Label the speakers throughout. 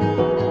Speaker 1: Thank you.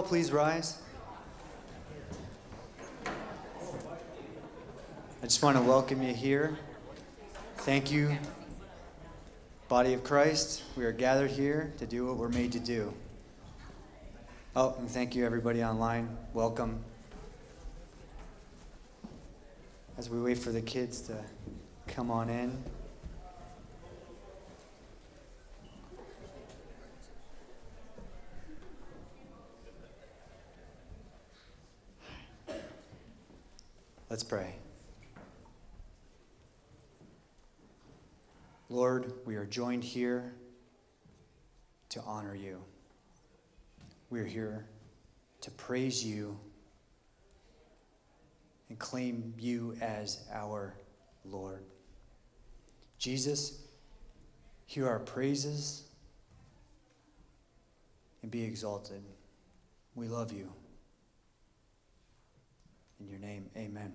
Speaker 1: all please rise? I just want to welcome you here. Thank you, Body of Christ. We are gathered here to do what we're made to do. Oh, and thank you, everybody online. Welcome. As we wait for the kids to come on in. Lord, we are joined here to honor you. We're here to praise you and claim you as our Lord. Jesus, hear our praises and be exalted. We love you. In your name, amen.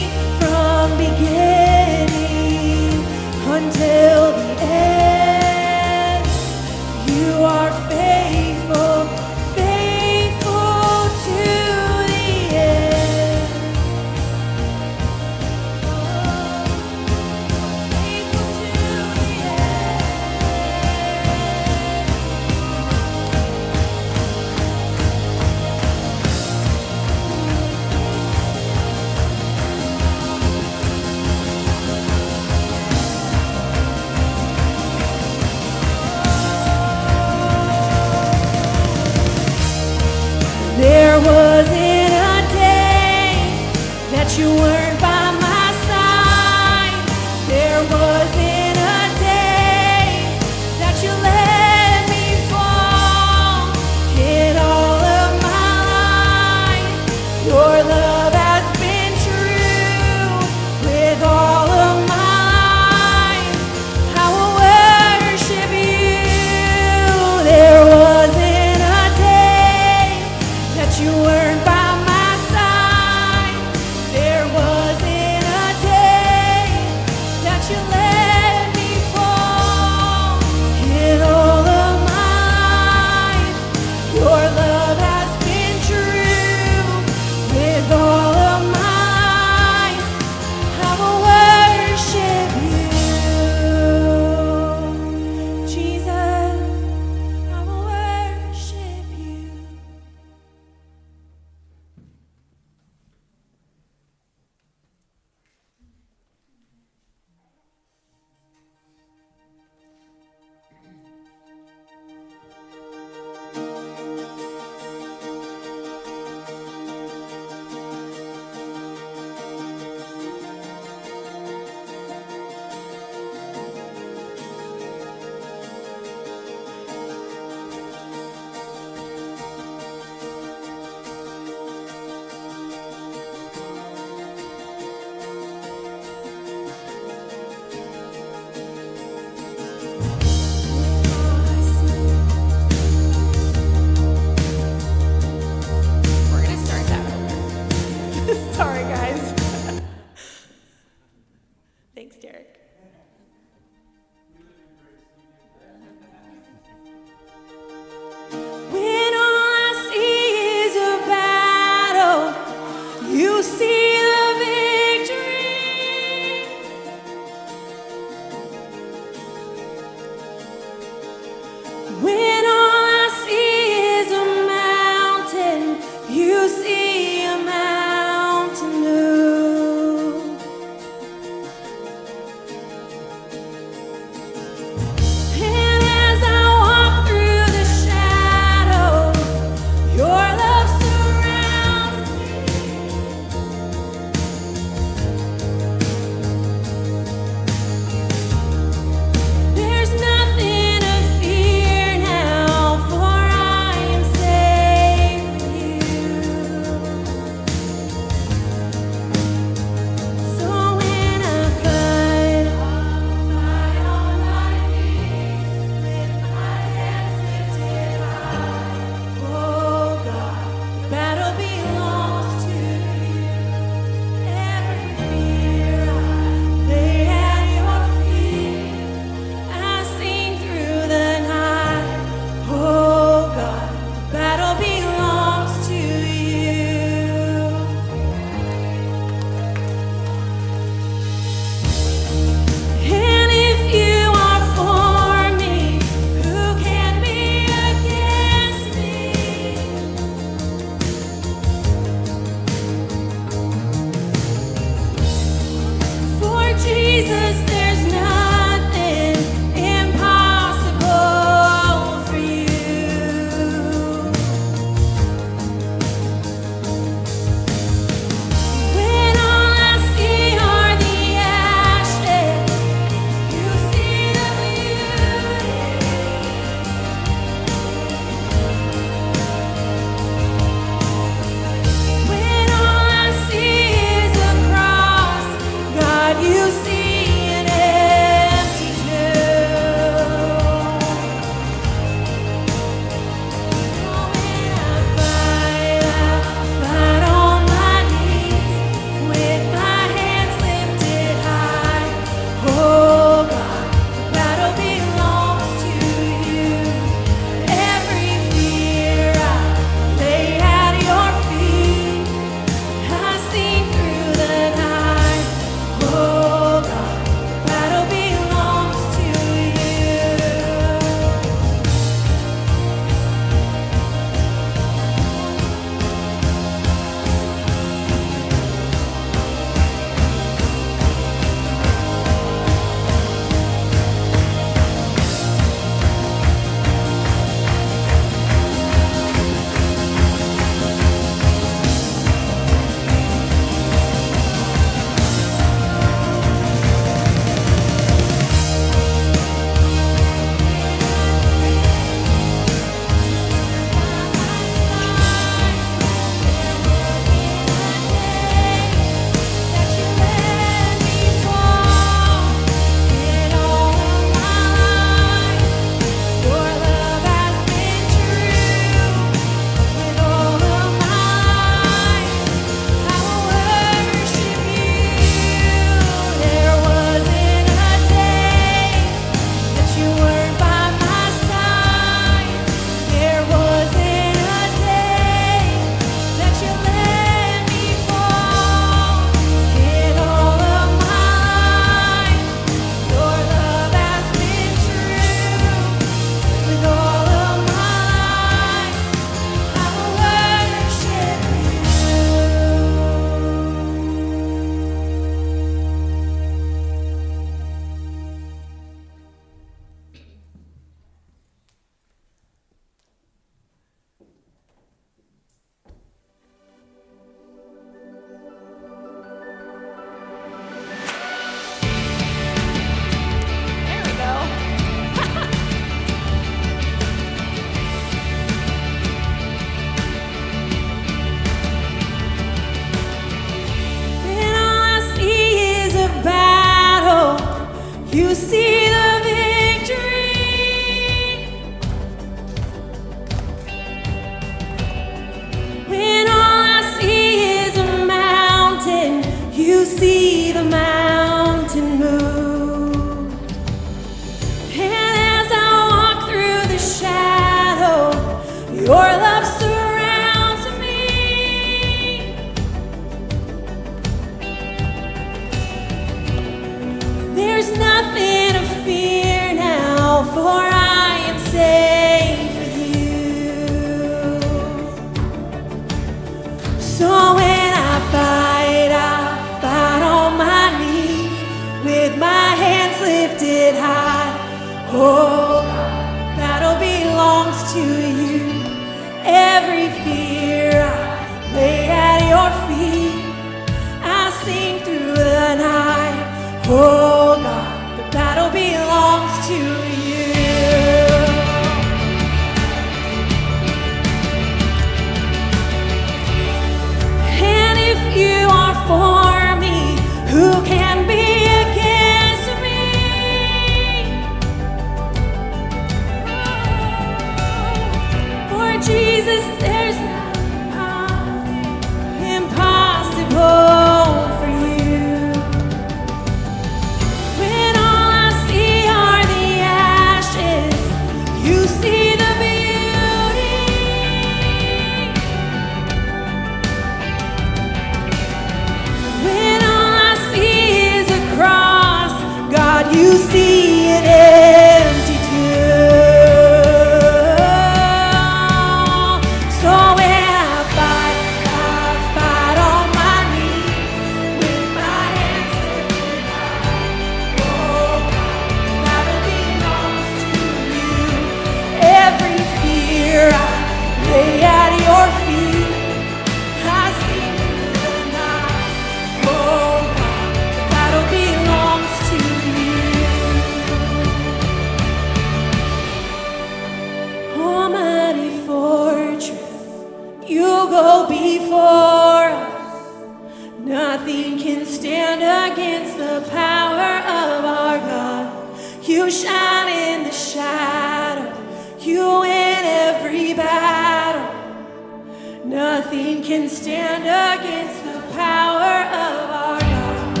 Speaker 2: nothing can stand against the power of our God.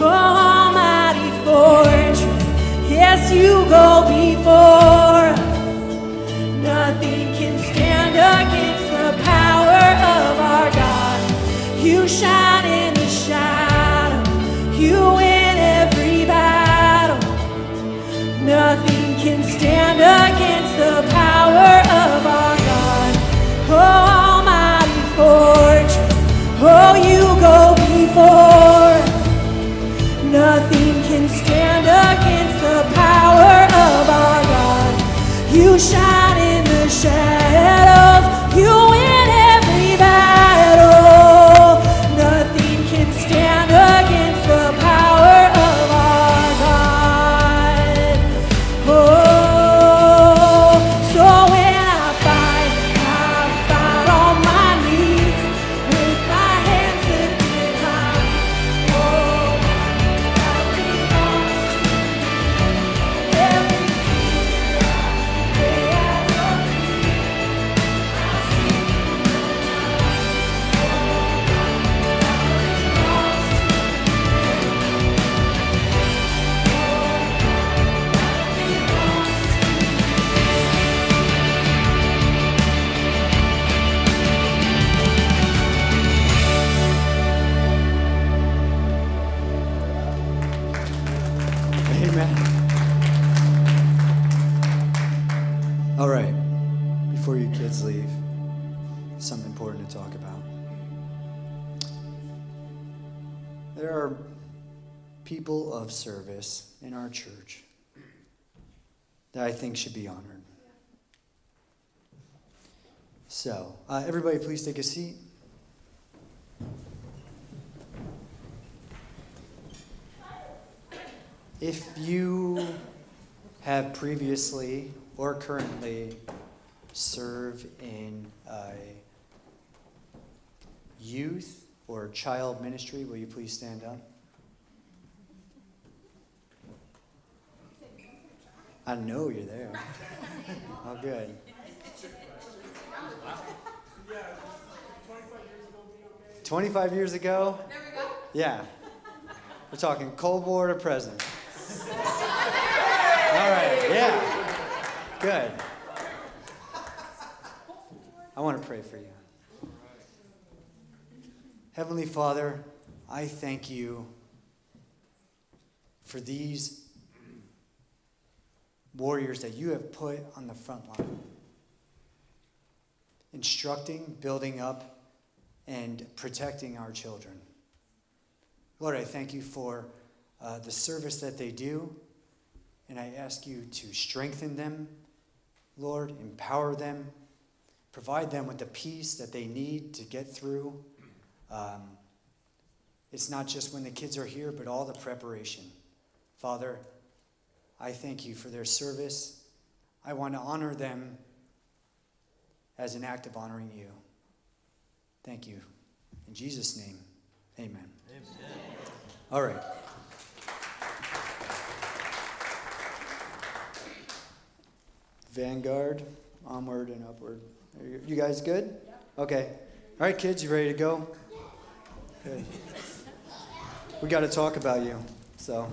Speaker 2: Oh, almighty fortress, yes, you go before us. Nothing can stand against the power of our God. You shine in the shadow, you win every battle. Nothing can stand against the power of our God. Oh, Nothing can stand against the power of our God. You shine in the shadow.
Speaker 1: that I think should be honored. So, uh, everybody, please take a seat. If you have previously or currently serve in a youth or child ministry, will you please stand up? I know you're there. oh, good. 25 years
Speaker 2: ago? There we go.
Speaker 1: Yeah. We're talking Cold War to present. All right, yeah. Good. I want to pray for you. Heavenly Father, I thank you for these warriors that you have put on the front line, instructing, building up, and protecting our children. Lord, I thank you for uh, the service that they do, and I ask you to strengthen them, Lord, empower them, provide them with the peace that they need to get through. Um, it's not just when the kids are here, but all the preparation. Father, I thank you for their service. I want to honor them as an act of honoring you. Thank you. In Jesus' name, amen. amen. All right. Vanguard, onward and upward. You guys good? Okay. All right, kids, you ready to go? Good. We got to talk about you. So.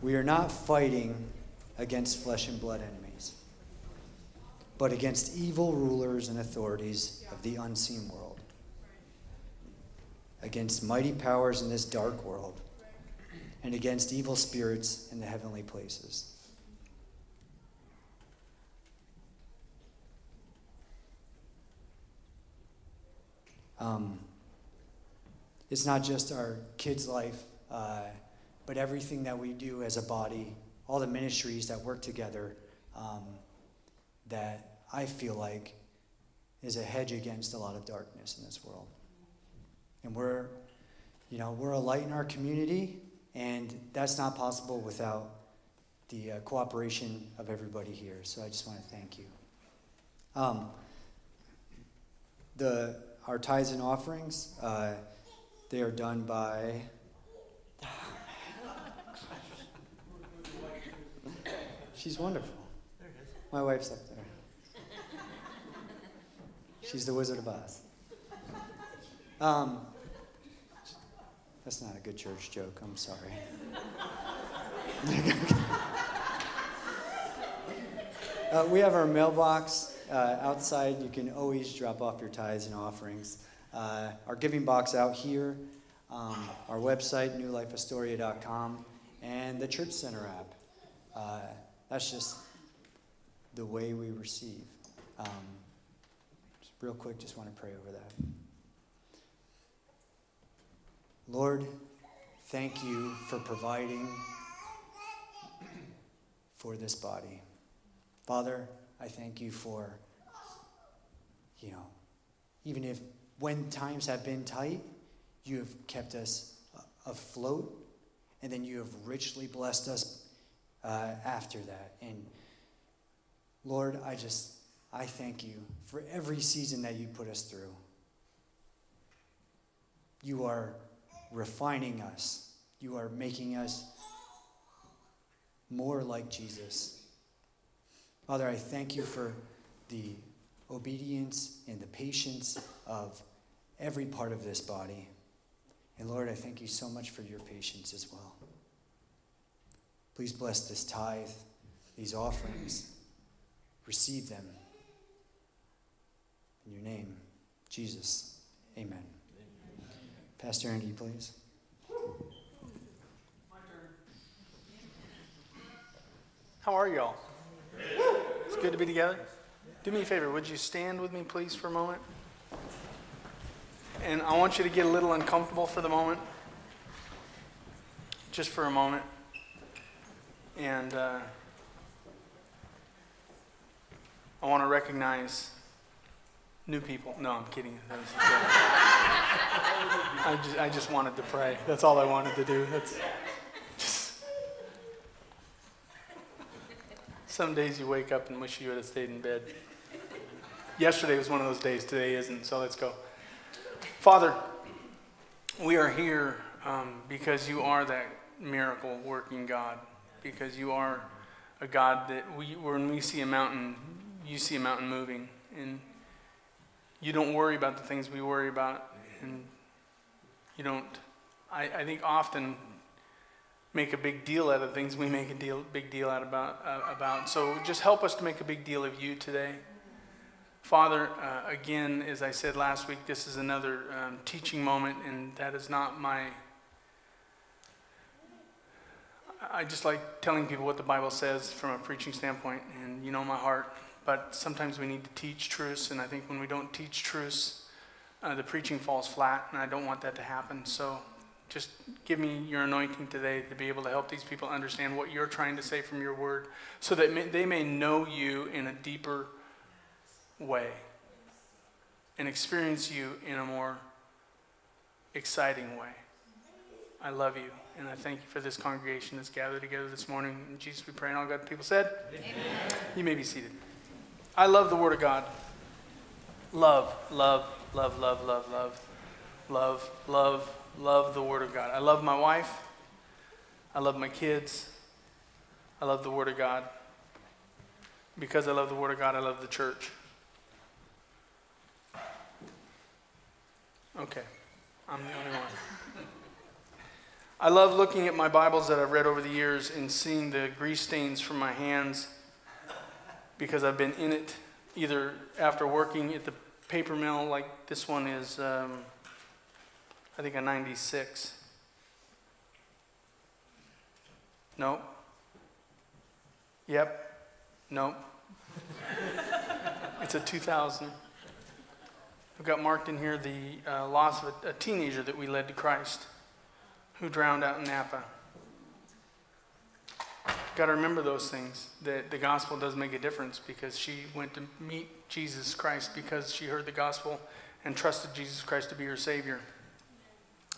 Speaker 1: We are not fighting against flesh and blood enemies, but against evil rulers and authorities of the unseen world, against mighty powers in this dark world, and against evil spirits in the heavenly places. Um, it's not just our kids' life, uh, but everything that we do as a body, all the ministries that work together, um, that I feel like is a hedge against a lot of darkness in this world. And we're, you know, we're a light in our community, and that's not possible without the uh, cooperation of everybody here. So I just want to thank you. Um, the our tithes and offerings, uh, they are done by. She's wonderful. My wife's up there. She's the Wizard of Oz. Um, that's not a good church joke. I'm sorry. uh, we have our mailbox uh, outside, you can always drop off your tithes and offerings. Uh, our giving box out here, um, our website, newlifeastoria.com, and the Church Center app. Uh, that's just the way we receive. Um, real quick, just want to pray over that. Lord, thank you for providing for this body. Father, I thank you for you know, even if when times have been tight, you have kept us uh, afloat, and then you have richly blessed us uh, after that. And Lord, I just, I thank you for every season that you put us through. You are refining us, you are making us more like Jesus. Father, I thank you for the obedience and the patience of every part of this body. And Lord, I thank you so much for your patience as well. Please bless this tithe, these offerings. Receive them. In your name, Jesus. Amen. Amen. Pastor Andy, please.
Speaker 3: How are y'all? It's good to be together. Do me a favor, would you stand with me, please, for a moment? And I want you to get a little uncomfortable for the moment, just for a moment. And uh, I want to recognize new people. No, I'm kidding. I, just, I just wanted to pray. That's all I wanted to do. That's just... Some days you wake up and wish you had stayed in bed. Yesterday was one of those days, today isn't, so let's go. Father, we are here um, because you are that miracle working God, because you are a God that we, when we see a mountain, you see a mountain moving, and you don't worry about the things we worry about, and you don't, I, I think often make a big deal out of things we make a deal, big deal out about, uh, about. So just help us to make a big deal of you today. Father, uh, again, as I said last week, this is another um, teaching moment, and that is not my. I just like telling people what the Bible says from a preaching standpoint, and you know my heart. But sometimes we need to teach truths, and I think when we don't teach truths, uh, the preaching falls flat, and I don't want that to happen. So just give me your anointing today to be able to help these people understand what you're trying to say from your word so that may, they may know you in a deeper way and experience you in a more exciting way. I love you, and I thank you for this congregation that's gathered together this morning. In Jesus, we pray, and all God people said, Amen. You may be seated. I love the Word of God. Love, love, love, love, love, love, love, love, love the Word of God. I love my wife. I love my kids. I love the Word of God. Because I love the Word of God, I love the church. Okay, I'm the only one. I love looking at my Bibles that I've read over the years and seeing the grease stains from my hands because I've been in it either after working at the paper mill, like this one is, um, I think, a 96. Nope. Yep. Nope. it's a 2000. I've got marked in here the uh, loss of a, a teenager that we led to Christ who drowned out in Napa. Got to remember those things that the gospel does make a difference because she went to meet Jesus Christ because she heard the gospel and trusted Jesus Christ to be her Savior.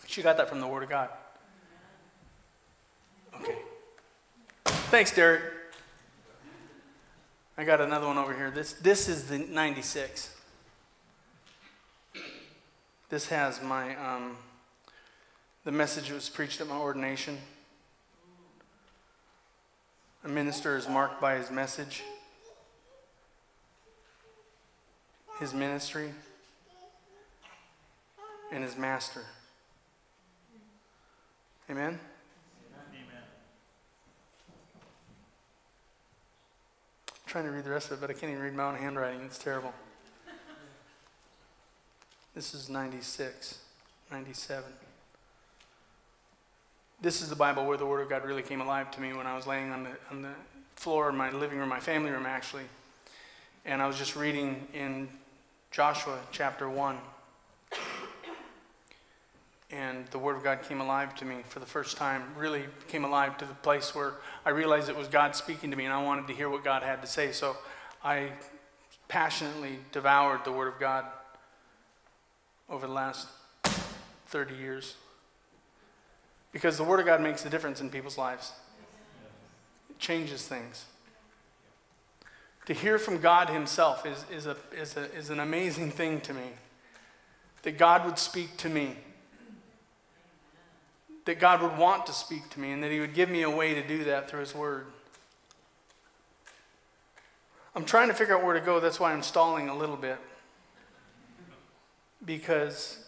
Speaker 3: She got that from the Word of God. Okay. Thanks, Derek. I got another one over here. This, this is the 96. This has my, um, the message that was preached at my ordination. A minister is marked by his message, his ministry, and his master. Amen? Amen. I'm trying to read the rest of it, but I can't even read my own handwriting. It's terrible. This is 96, 97. This is the Bible where the Word of God really came alive to me when I was laying on the, on the floor in my living room, my family room actually. And I was just reading in Joshua chapter 1. And the Word of God came alive to me for the first time, really came alive to the place where I realized it was God speaking to me and I wanted to hear what God had to say. So I passionately devoured the Word of God over the last 30 years. Because the Word of God makes a difference in people's lives, it changes things. To hear from God Himself is, is, a, is, a, is an amazing thing to me. That God would speak to me, that God would want to speak to me, and that He would give me a way to do that through His Word. I'm trying to figure out where to go, that's why I'm stalling a little bit because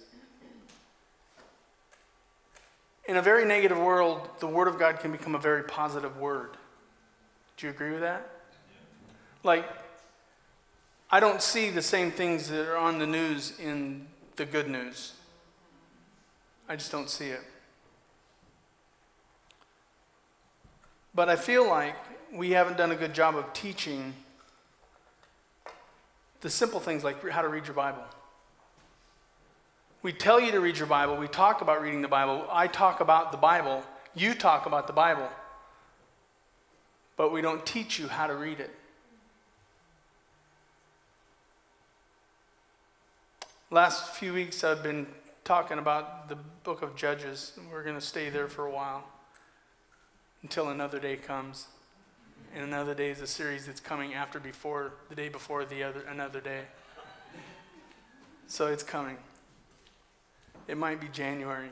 Speaker 3: in a very negative world, the Word of God can become a very positive word. Do you agree with that? Like, I don't see the same things that are on the news in the good news. I just don't see it. But I feel like we haven't done a good job of teaching the simple things like how to read your Bible. We tell you to read your Bible. We talk about reading the Bible. I talk about the Bible. You talk about the Bible. But we don't teach you how to read it. Last few weeks, I've been talking about the book of Judges. We're going to stay there for a while until another day comes. And another day is a series that's coming after before the day before the other another day. So it's coming. It might be January.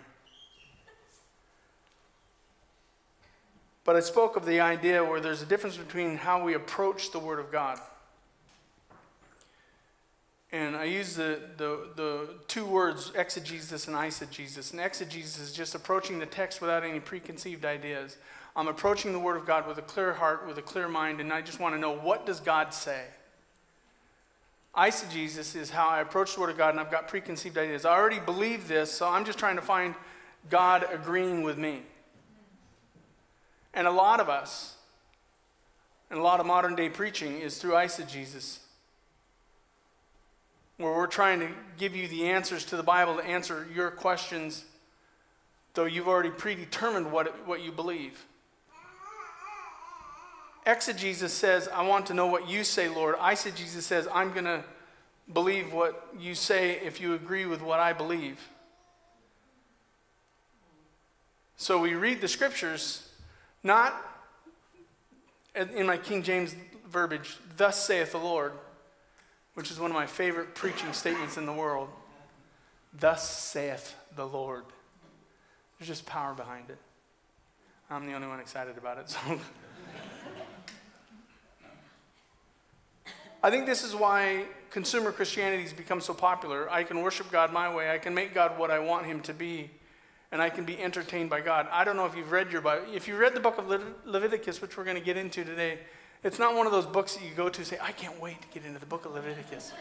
Speaker 3: But I spoke of the idea where there's a difference between how we approach the Word of God. And I use the, the, the two words exegesis and eisegesis. And exegesis is just approaching the text without any preconceived ideas. I'm approaching the Word of God with a clear heart, with a clear mind, and I just want to know what does God say? Eisegesis is how I approach the Word of God, and I've got preconceived ideas. I already believe this, so I'm just trying to find God agreeing with me. And a lot of us, and a lot of modern day preaching is through eisegesis, where we're trying to give you the answers to the Bible to answer your questions, though you've already predetermined what, what you believe. Exegesis says, I want to know what you say, Lord. Eisegesis says, I'm going to believe what you say if you agree with what I believe. So we read the scriptures, not in my King James verbiage, thus saith the Lord, which is one of my favorite preaching statements in the world. Thus saith the Lord. There's just power behind it. I'm the only one excited about it, so I think this is why consumer Christianity has become so popular. I can worship God my way, I can make God what I want him to be, and I can be entertained by God. I don't know if you've read your Bible. If you read the book of Leviticus, which we're going to get into today, it's not one of those books that you go to say, I can't wait to get into the book of Leviticus.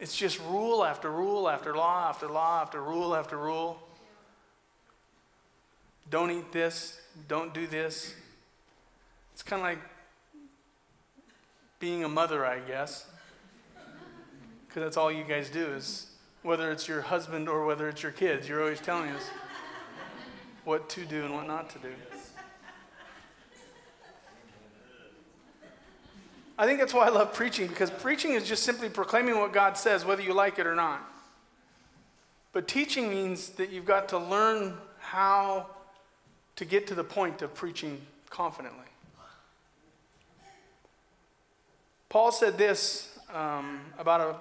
Speaker 3: it's just rule after rule after law after law after rule after rule. Don't eat this, don't do this. It's kind of like being a mother, I guess, because that's all you guys do is whether it's your husband or whether it's your kids, you're always telling us what to do and what not to do. I think that's why I love preaching because preaching is just simply proclaiming what God says, whether you like it or not. But teaching means that you've got to learn how to get to the point of preaching confidently. Paul said this um, about, a,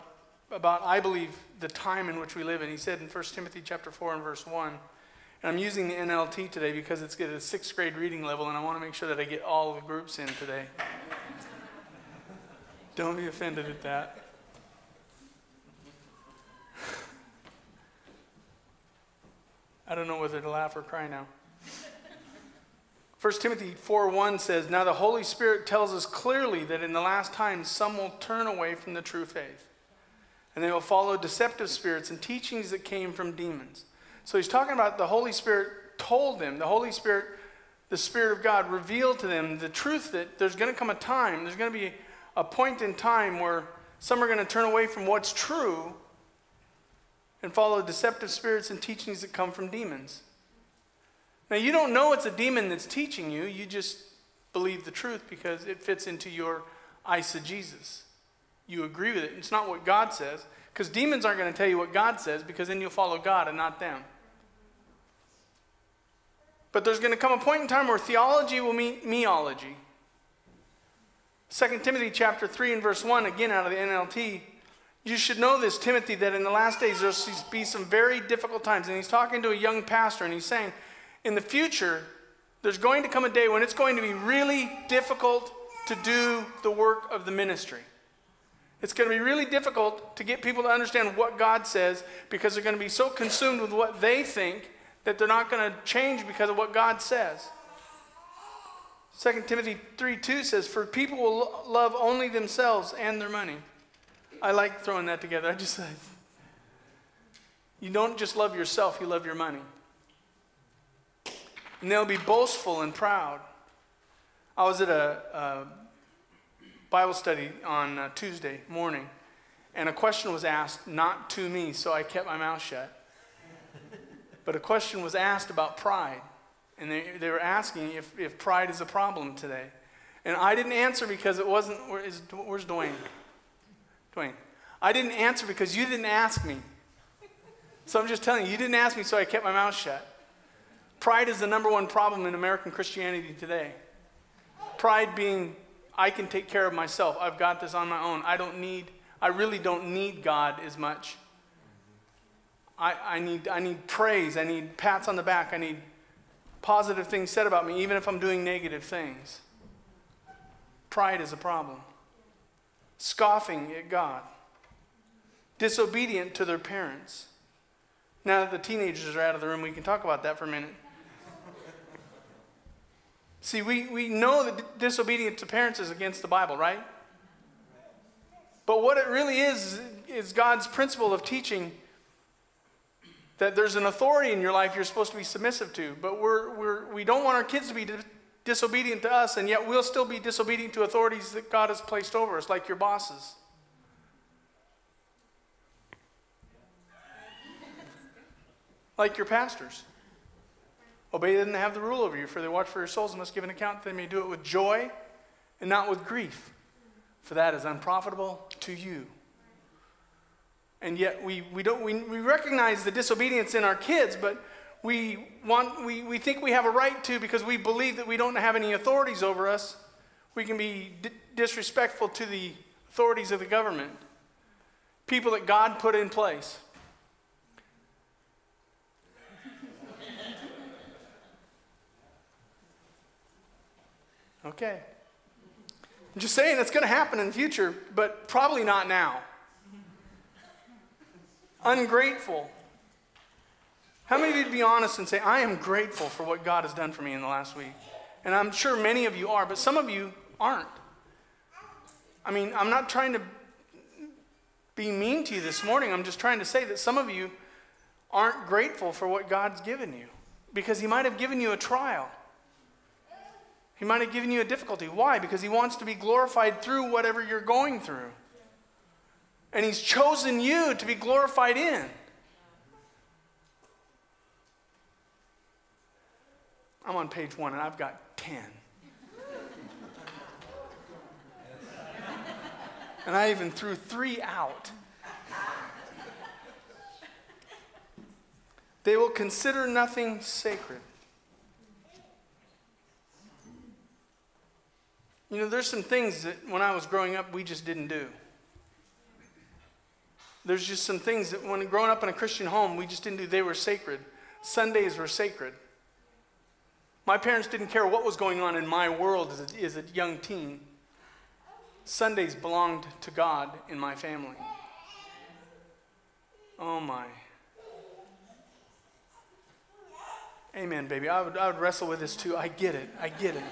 Speaker 3: about, I believe, the time in which we live in. He said in 1 Timothy chapter 4 and verse 1, and I'm using the NLT today because it's at a sixth grade reading level, and I want to make sure that I get all the groups in today. Don't be offended at that. I don't know whether to laugh or cry now. 1 Timothy 4:1 says, "Now the Holy Spirit tells us clearly that in the last time some will turn away from the true faith, and they will follow deceptive spirits and teachings that came from demons." So he's talking about the Holy Spirit told them, the Holy Spirit, the Spirit of God revealed to them the truth that there's going to come a time, there's going to be a point in time where some are going to turn away from what's true and follow deceptive spirits and teachings that come from demons. Now, you don't know it's a demon that's teaching you, you just believe the truth because it fits into your eisegesis. You agree with it. It's not what God says, because demons aren't going to tell you what God says, because then you'll follow God and not them. But there's going to come a point in time where theology will meet meology. 2 Timothy chapter 3 and verse 1, again out of the NLT. You should know this, Timothy, that in the last days there'll be some very difficult times. And he's talking to a young pastor and he's saying, in the future, there's going to come a day when it's going to be really difficult to do the work of the ministry. It's going to be really difficult to get people to understand what God says because they're going to be so consumed with what they think that they're not going to change because of what God says. 2 Timothy 3:2 says, For people will love only themselves and their money. I like throwing that together. I just, you don't just love yourself, you love your money and they'll be boastful and proud. I was at a, a Bible study on uh, Tuesday morning, and a question was asked, not to me, so I kept my mouth shut. but a question was asked about pride, and they, they were asking if, if pride is a problem today. And I didn't answer because it wasn't, where is, where's Dwayne? Dwayne. I didn't answer because you didn't ask me. So I'm just telling you, you didn't ask me, so I kept my mouth shut. Pride is the number one problem in American Christianity today. Pride being, I can take care of myself. I've got this on my own. I don't need, I really don't need God as much. I, I, need, I need praise. I need pats on the back. I need positive things said about me, even if I'm doing negative things. Pride is a problem. Scoffing at God. Disobedient to their parents. Now that the teenagers are out of the room, we can talk about that for a minute. See, we, we know that disobedience to parents is against the Bible, right? But what it really is, is God's principle of teaching that there's an authority in your life you're supposed to be submissive to. But we're, we're, we don't want our kids to be disobedient to us, and yet we'll still be disobedient to authorities that God has placed over us, like your bosses. Like your pastors. Obey them that have the rule over you, for they watch for your souls and must give an account that they may do it with joy and not with grief, for that is unprofitable to you. And yet we, we, don't, we, we recognize the disobedience in our kids, but we, want, we, we think we have a right to because we believe that we don't have any authorities over us. We can be disrespectful to the authorities of the government, people that God put in place. okay. I'm just saying it's going to happen in the future, but probably not now. Ungrateful. How many of you would be honest and say, I am grateful for what God has done for me in the last week? And I'm sure many of you are, but some of you aren't. I mean, I'm not trying to be mean to you this morning. I'm just trying to say that some of you aren't grateful for what God's given you because He might have given you a trial. He might have given you a difficulty. Why? Because He wants to be glorified through whatever you're going through. And He's chosen you to be glorified in. I'm on page one and I've got 10. and I even threw three out. they will consider nothing sacred. You know, there's some things that when I was growing up, we just didn't do. There's just some things that when growing up in a Christian home, we just didn't do. They were sacred. Sundays were sacred. My parents didn't care what was going on in my world as a, as a young teen. Sundays belonged to God in my family. Oh my. Amen, baby. I would, I would wrestle with this too. I get it. I get it.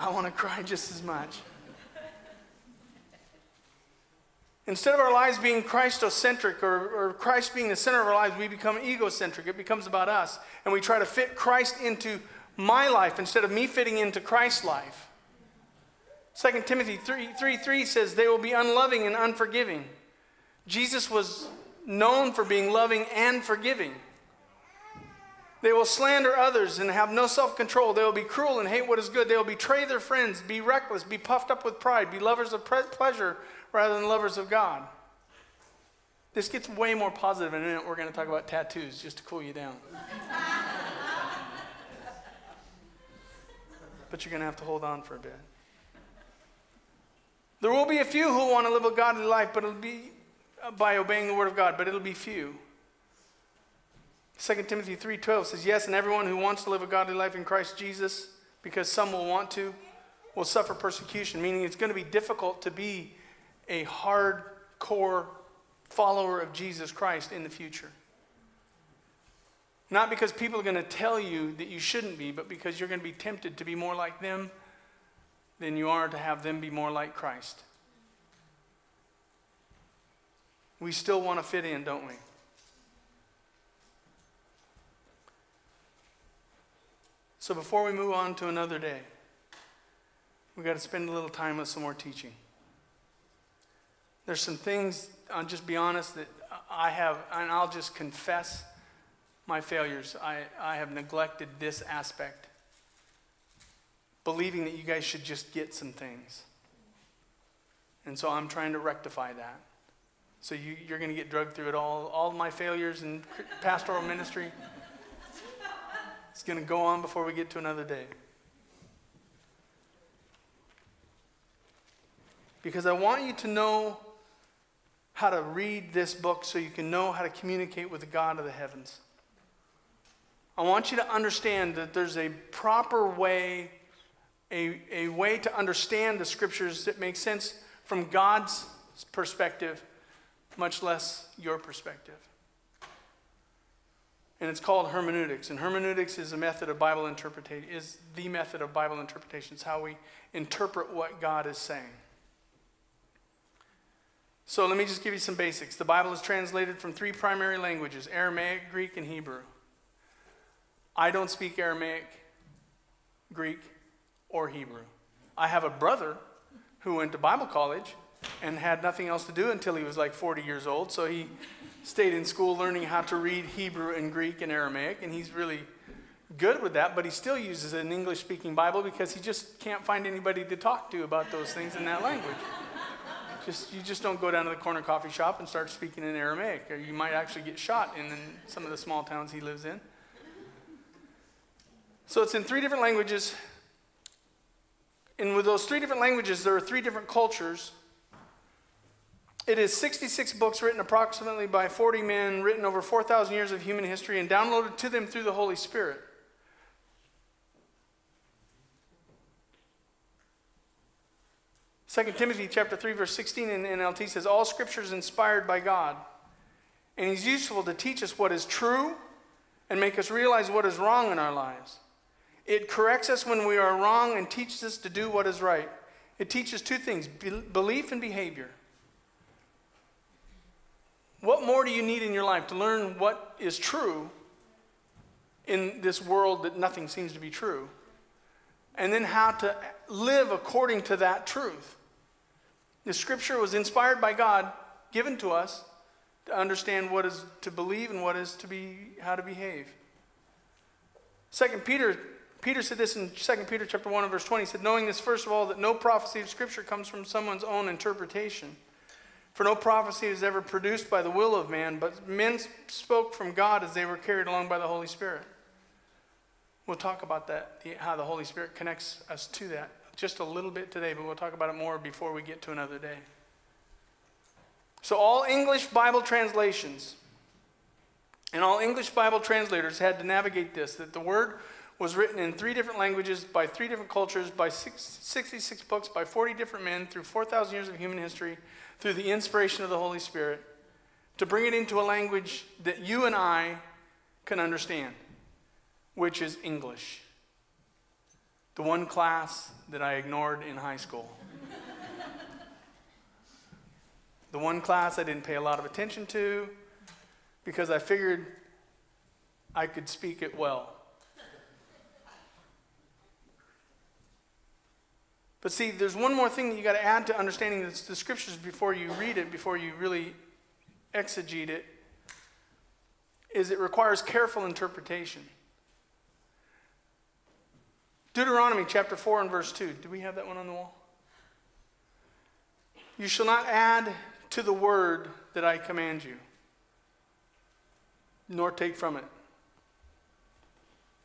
Speaker 3: I want to cry just as much. Instead of our lives being Christocentric or, or, Christ being the center of our lives, we become egocentric. It becomes about us. And we try to fit Christ into my life instead of me fitting into Christ's life. 2 Timothy 3, 3, 3 says, They will be unloving and unforgiving. Jesus was known for being loving and forgiving. They will slander others and have no self control. They will be cruel and hate what is good. They will betray their friends, be reckless, be puffed up with pride, be lovers of pleasure rather than lovers of God. This gets way more positive in a minute. We're going to talk about tattoos just to cool you down. but you're going to have to hold on for a bit. There will be a few who want to live a godly life but it'll be uh, by obeying the word of God, but it'll be few. 2 Timothy 3:12 says, "Yes, and everyone who wants to live a godly life in Christ Jesus, because some will want to, will suffer persecution, meaning it's going to be difficult to be a hardcore follower of Jesus Christ in the future. Not because people are going to tell you that you shouldn't be, but because you're going to be tempted to be more like them than you are to have them be more like Christ. We still want to fit in, don't we? So before we move on to another day, we've got to spend a little time with some more teaching. There's some things, I'll just be honest, that I have, and I'll just confess my failures. I, I have neglected this aspect, believing that you guys should just get some things. And so I'm trying to rectify that. So you, you're going to get drugged through it all, all my failures in pastoral ministry. It's going to go on before we get to another day. Because I want you to know how to read this book so you can know how to communicate with the God of the heavens. I want you to understand that there's a proper way, a, a way to understand the scriptures that makes sense from God's perspective, much less your perspective and it's called hermeneutics. And hermeneutics is a method of Bible interpretation, is the method of Bible interpretation. It's how we interpret what God is saying. So let me just give you some basics. The Bible is translated from three primary languages Aramaic, Greek, and Hebrew. I don't speak Aramaic, Greek, or Hebrew. I have a brother who went to Bible college and had nothing else to do until he was like 40 years old. So he stayed in school learning how to read Hebrew and Greek and Aramaic, and he's really good with that, but he still uses an English speaking Bible because he just can't find anybody to talk to about those things in that language. Just, you just don't go down to the corner coffee shop and start speaking in Aramaic, or you might actually get shot in some of the small towns he lives in. So it's in three different languages. And with those three different languages, there are three different cultures it is 66 books written approximately by 40 men, written over 4,000 years of human history, and downloaded to them through the Holy Spirit. Second Timothy chapter 3, verse 16 in NLT says, All scripture is inspired by God, and He's useful to teach us what is true and make us realize what is wrong in our lives. It corrects us when we are wrong and teaches us to do what is right. It teaches two things belief and behavior. What more do you need in your life to learn what is true in this world that nothing seems to be true? And then how to live according to that truth. The scripture was inspired by God, given to us to understand what is to believe and what is to be how to behave. Second Peter Peter said this in 2 Peter chapter 1 and verse 20. He said, knowing this first of all, that no prophecy of scripture comes from someone's own interpretation. For no prophecy is ever produced by the will of man, but men spoke from God as they were carried along by the Holy Spirit. We'll talk about that, how the Holy Spirit connects us to that, just a little bit today, but we'll talk about it more before we get to another day. So, all English Bible translations and all English Bible translators had to navigate this that the word was written in three different languages, by three different cultures, by six, 66 books, by 40 different men through 4,000 years of human history through the inspiration of the Holy Spirit to bring it into a language that you and I can understand, which is English. The one class that I ignored in high school. the one class I didn't pay a lot of attention to because I figured I could speak it well. But see, there's one more thing that you got to add to understanding the, the scriptures before you read it, before you really exegete it, is it requires careful interpretation. Deuteronomy chapter 4 and verse 2. Do we have that one on the wall? You shall not add to the word that I command you, nor take from it,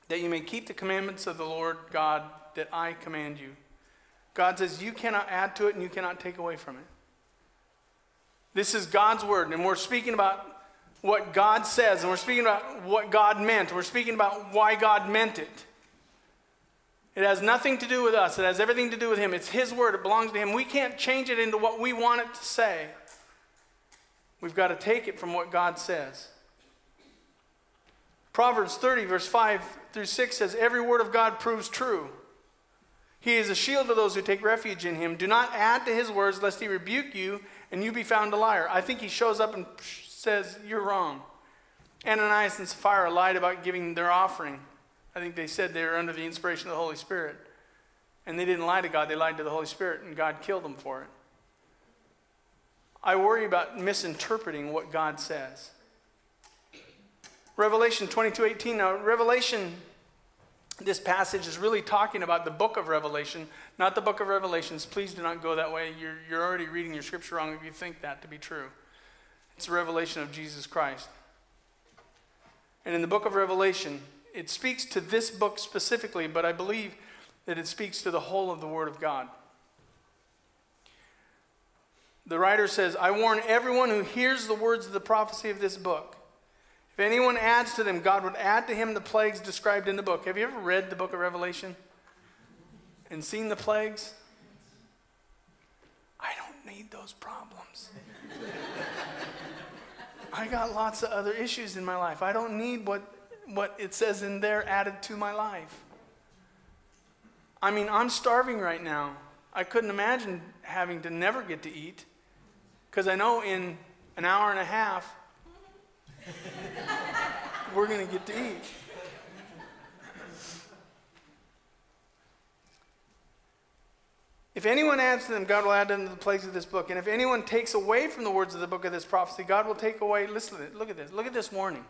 Speaker 3: that you may keep the commandments of the Lord God that I command you God says, You cannot add to it and you cannot take away from it. This is God's word, and we're speaking about what God says, and we're speaking about what God meant. We're speaking about why God meant it. It has nothing to do with us, it has everything to do with Him. It's His word, it belongs to Him. We can't change it into what we want it to say. We've got to take it from what God says. Proverbs 30, verse 5 through 6 says, Every word of God proves true. He is a shield to those who take refuge in him. Do not add to his words, lest he rebuke you and you be found a liar. I think he shows up and says, You're wrong. Ananias and Sapphira lied about giving their offering. I think they said they were under the inspiration of the Holy Spirit. And they didn't lie to God, they lied to the Holy Spirit, and God killed them for it. I worry about misinterpreting what God says. Revelation 22 18. Now, Revelation this passage is really talking about the book of Revelation, not the book of Revelations. Please do not go that way. You're, you're already reading your scripture wrong if you think that to be true. It's a revelation of Jesus Christ. And in the book of Revelation, it speaks to this book specifically, but I believe that it speaks to the whole of the Word of God. The writer says, I warn everyone who hears the words of the prophecy of this book. If anyone adds to them, God would add to him the plagues described in the book. Have you ever read the book of Revelation and seen the plagues? I don't need those problems. I got lots of other issues in my life. I don't need what, what it says in there added to my life. I mean, I'm starving right now. I couldn't imagine having to never get to eat because I know in an hour and a half We're going to get to eat. If anyone adds to them, God will add them to the plagues of this book. And if anyone takes away from the words of the book of this prophecy, God will take away. Listen, look at this. Look at this warning.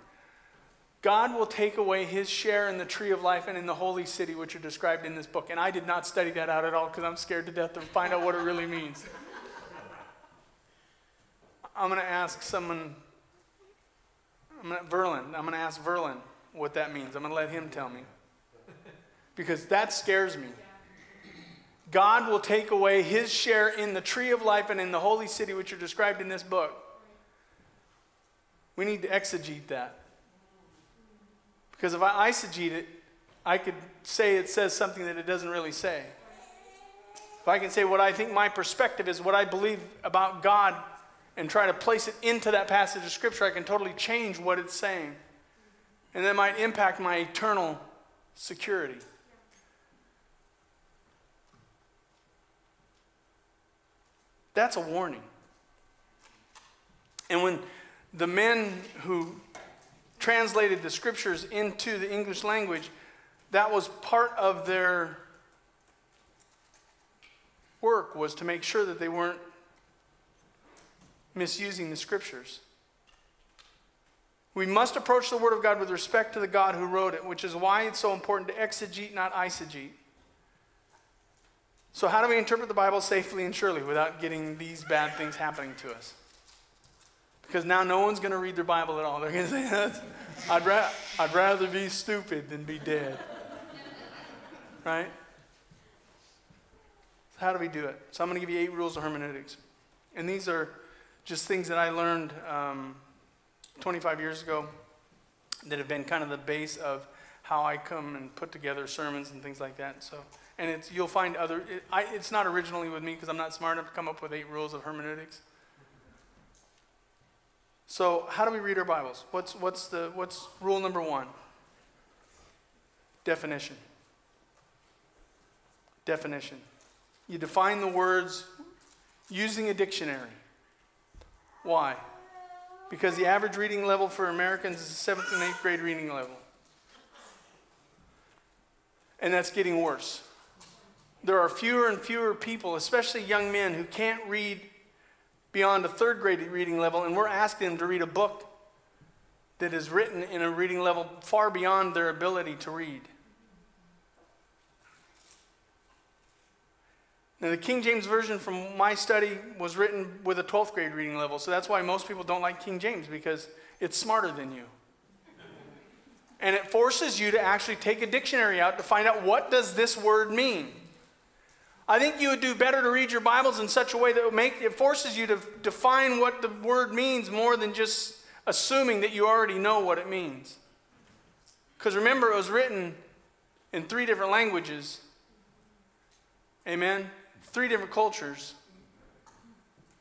Speaker 3: God will take away his share in the tree of life and in the holy city, which are described in this book. And I did not study that out at all because I'm scared to death to find out what it really means. I'm going to ask someone I'm gonna, Verlin, I'm going to ask Verlin what that means. I'm going to let him tell me. Because that scares me. God will take away his share in the tree of life and in the holy city, which are described in this book. We need to exegete that. Because if I exegete it, I could say it says something that it doesn't really say. If I can say what I think my perspective is, what I believe about God and try to place it into that passage of Scripture, I can totally change what it's saying. And that might impact my eternal security. That's a warning. And when the men who translated the scriptures into the English language, that was part of their work was to make sure that they weren't misusing the scriptures. We must approach the Word of God with respect to the God who wrote it, which is why it's so important to exegete, not eisegete. So, how do we interpret the Bible safely and surely without getting these bad things happening to us? Because now no one's going to read their Bible at all. They're going to say, I'd, ra- I'd rather be stupid than be dead. Right? So, how do we do it? So, I'm going to give you eight rules of hermeneutics. And these are just things that I learned um, 25 years ago that have been kind of the base of how I come and put together sermons and things like that. So, and it's you'll find other. It, I, it's not originally with me because I'm not smart enough to come up with eight rules of hermeneutics. So, how do we read our Bibles? What's what's the what's rule number one? Definition. Definition. You define the words using a dictionary. Why? Because the average reading level for Americans is the seventh and eighth grade reading level. And that's getting worse. There are fewer and fewer people, especially young men, who can't read beyond a third grade reading level, and we're asking them to read a book that is written in a reading level far beyond their ability to read. Now, the King James Version from my study was written with a 12th grade reading level, so that's why most people don't like King James because it's smarter than you. and it forces you to actually take a dictionary out to find out what does this word mean. I think you would do better to read your Bibles in such a way that make, it forces you to define what the word means more than just assuming that you already know what it means. Because remember, it was written in three different languages. Amen? three different cultures,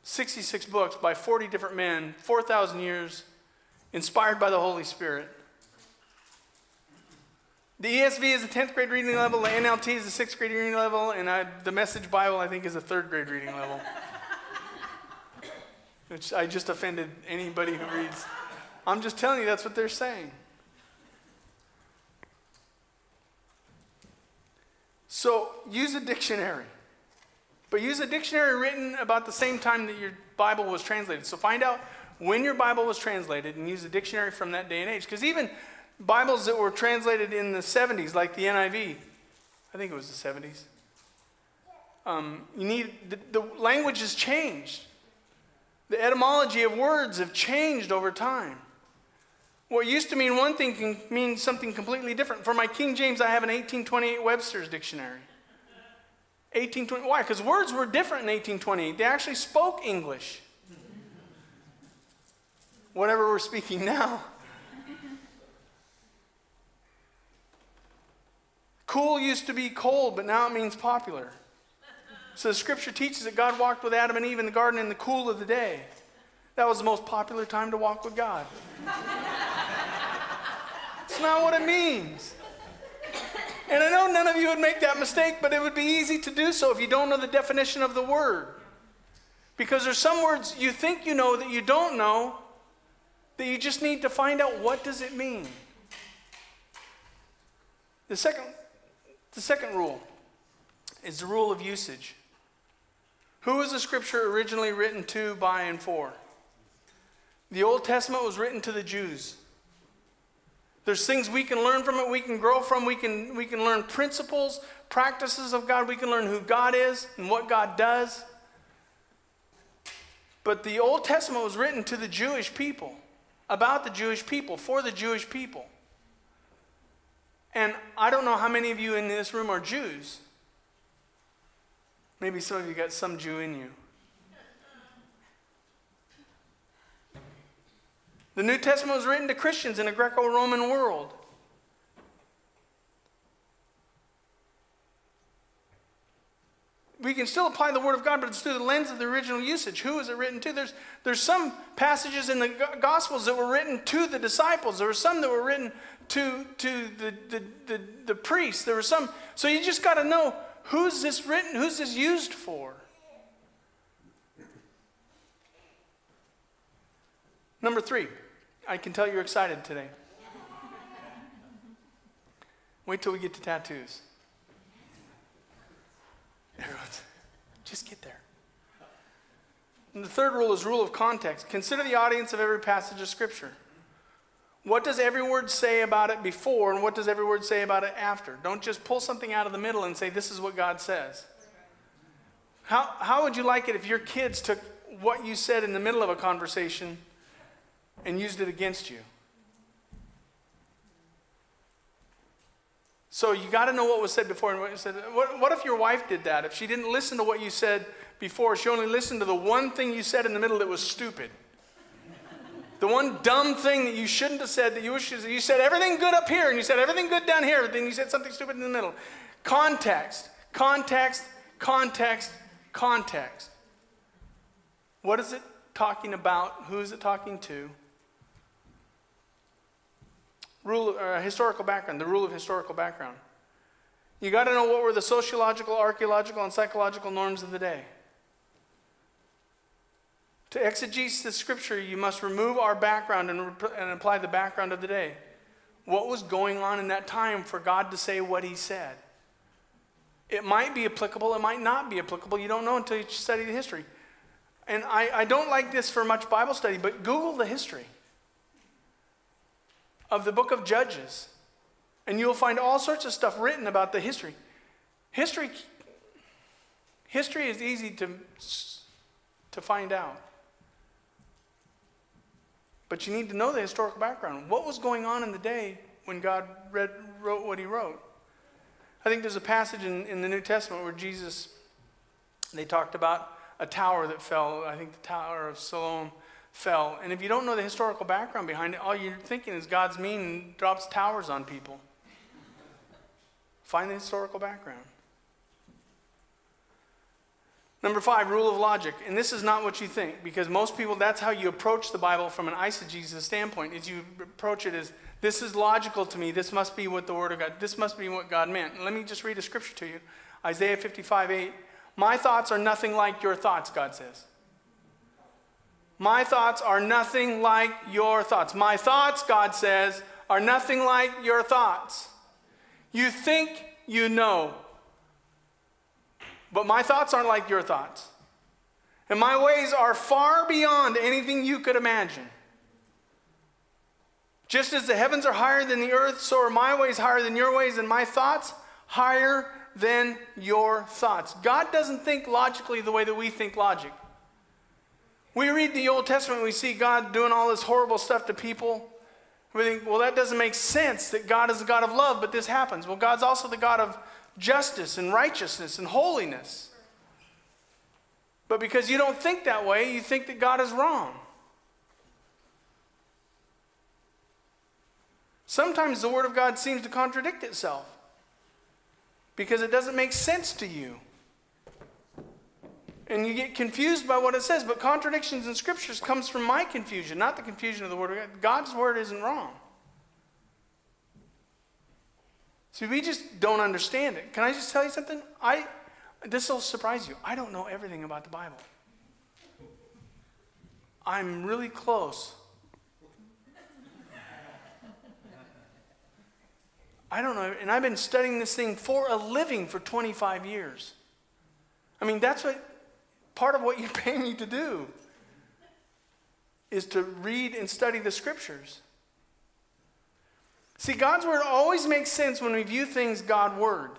Speaker 3: 66 books by 40 different men, 4,000 years, inspired by the Holy Spirit. The ESV is the 10th grade reading level, the NLT is the 6th grade reading level, and I, the Message Bible, I think, is the 3rd grade reading level. Which I just offended anybody who reads. I'm just telling you, that's what they're saying. So use a dictionary. But use a dictionary written about the same time that your Bible was translated. So find out when your Bible was translated and use a dictionary from that day and age. Because even Bibles that were translated in the 70s, like the NIV, I think it was the 70s, um, you need, the, the language has changed. The etymology of words have changed over time. What used to mean one thing can mean something completely different. For my King James, I have an 1828 Webster's dictionary. 1820. Why? Because words were different in 1820. They actually spoke English. Whatever we're speaking now. Cool used to be cold, but now it means popular. So the scripture teaches that God walked with Adam and Eve in the garden in the cool of the day. That was the most popular time to walk with God. It's not what it means. And I know none of you would make that mistake, but it would be easy to do so if you don't know the definition of the word. Because there's some words you think you know that you don't know, that you just need to find out what does it mean. The second, the second rule is the rule of usage. Who was the scripture originally written to, by, and for? The Old Testament was written to the Jews. There's things we can learn from it, we can grow from, we can, we can learn principles, practices of God, we can learn who God is and what God does. But the Old Testament was written to the Jewish people, about the Jewish people, for the Jewish people. And I don't know how many of you in this room are Jews. Maybe some of you got some Jew in you. The New Testament was written to Christians in a Greco Roman world. we can still apply the word of God, but it's through the lens of the original usage. Who is it written to? There's, there's some passages in the Gospels that were written to the disciples. There were some that were written to, to the, the, the, the priests. There were some. So you just got to know who's this written, who's this used for. Number three. I can tell you're excited today. Wait till we get to tattoos. Everyone's, just get there. And the third rule is rule of context. Consider the audience of every passage of Scripture. What does every word say about it before, and what does every word say about it after? Don't just pull something out of the middle and say, This is what God says. How, how would you like it if your kids took what you said in the middle of a conversation and used it against you. So you got to know what was said before and what you said. What, what, if your wife did that? If she didn't listen to what you said before, she only listened to the one thing you said in the middle that was stupid. the one dumb thing that you shouldn't have said that you wish you said everything good up here and you said everything good down here, then you said something stupid in the middle. Context, context, context, context. What is it talking about? Who is it talking to? rule uh, historical background, the rule of historical background. You got to know what were the sociological, archaeological, and psychological norms of the day. To exegete the scripture, you must remove our background and, and apply the background of the day. What was going on in that time for God to say what He said? It might be applicable, it might not be applicable. You don't know until you study the history. And I, I don't like this for much Bible study, but Google the history of the book of Judges, and you'll find all sorts of stuff written about the history. History, history is easy to, to find out. But you need to know the historical background. What was going on in the day when God read, wrote what he wrote? I think there's a passage in, in the New Testament where Jesus, they talked about a tower that fell, I think the Tower of Siloam, fell. And if you don't know the historical background behind it, all you're thinking is God's mean and drops towers on people. Find the historical background. Number five, rule of logic. And this is not what you think, because most people, that's how you approach the Bible from an eisegesis standpoint, is you approach it as, this is logical to me, this must be what the Word of God, this must be what God meant. And let me just read a scripture to you. Isaiah 55, 8. My thoughts are nothing like your thoughts, God says. My thoughts are nothing like your thoughts. My thoughts, God says, are nothing like your thoughts. You think you know, but my thoughts aren't like your thoughts. And my ways are far beyond anything you could imagine. Just as the heavens are higher than the earth, so are my ways higher than your ways, and my thoughts higher than your thoughts. God doesn't think logically the way that we think logic. We read the Old Testament, we see God doing all this horrible stuff to people. We think, well, that doesn't make sense that God is the God of love, but this happens. Well, God's also the God of justice and righteousness and holiness. But because you don't think that way, you think that God is wrong. Sometimes the Word of God seems to contradict itself because it doesn't make sense to you and you get confused by what it says. But contradictions in scriptures comes from my confusion, not the confusion of the word of God. God's word isn't wrong. See, we just don't understand it. Can I just tell you something? I this will surprise you. I don't know everything about the Bible. I'm really close. I don't know, and I've been studying this thing for a living for 25 years. I mean, that's what part of what you pay me to do is to read and study the scriptures. See, God's word always makes sense when we view things God word.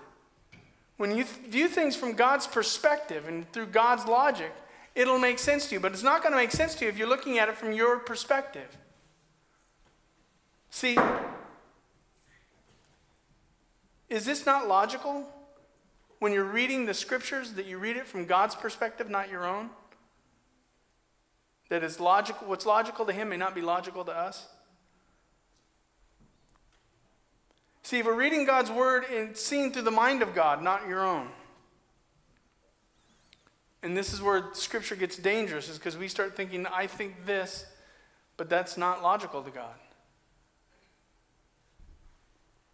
Speaker 3: When you th- view things from God's perspective and through God's logic, it'll make sense to you, but it's not going to make sense to you if you're looking at it from your perspective. See, is this not logical? when you're reading the scriptures, that you read it from God's perspective, not your own? That is logical, what's logical to him may not be logical to us? See, if we're reading God's word and seeing through the mind of God, not your own. And this is where scripture gets dangerous, is because we start thinking, I think this, but that's not logical to God.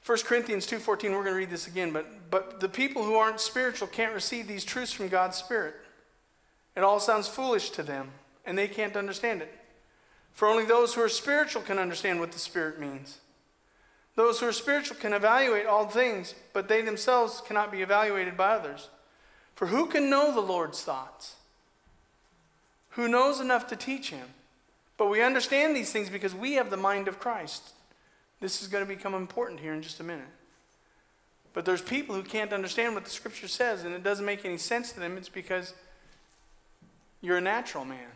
Speaker 3: 1 Corinthians 2:14 we're going to read this again but but the people who aren't spiritual can't receive these truths from God's spirit. It all sounds foolish to them and they can't understand it. For only those who are spiritual can understand what the spirit means. Those who are spiritual can evaluate all things, but they themselves cannot be evaluated by others. For who can know the Lord's thoughts? Who knows enough to teach him? But we understand these things because we have the mind of Christ. This is going to become important here in just a minute. But there's people who can't understand what the scripture says, and it doesn't make any sense to them. It's because you're a natural man.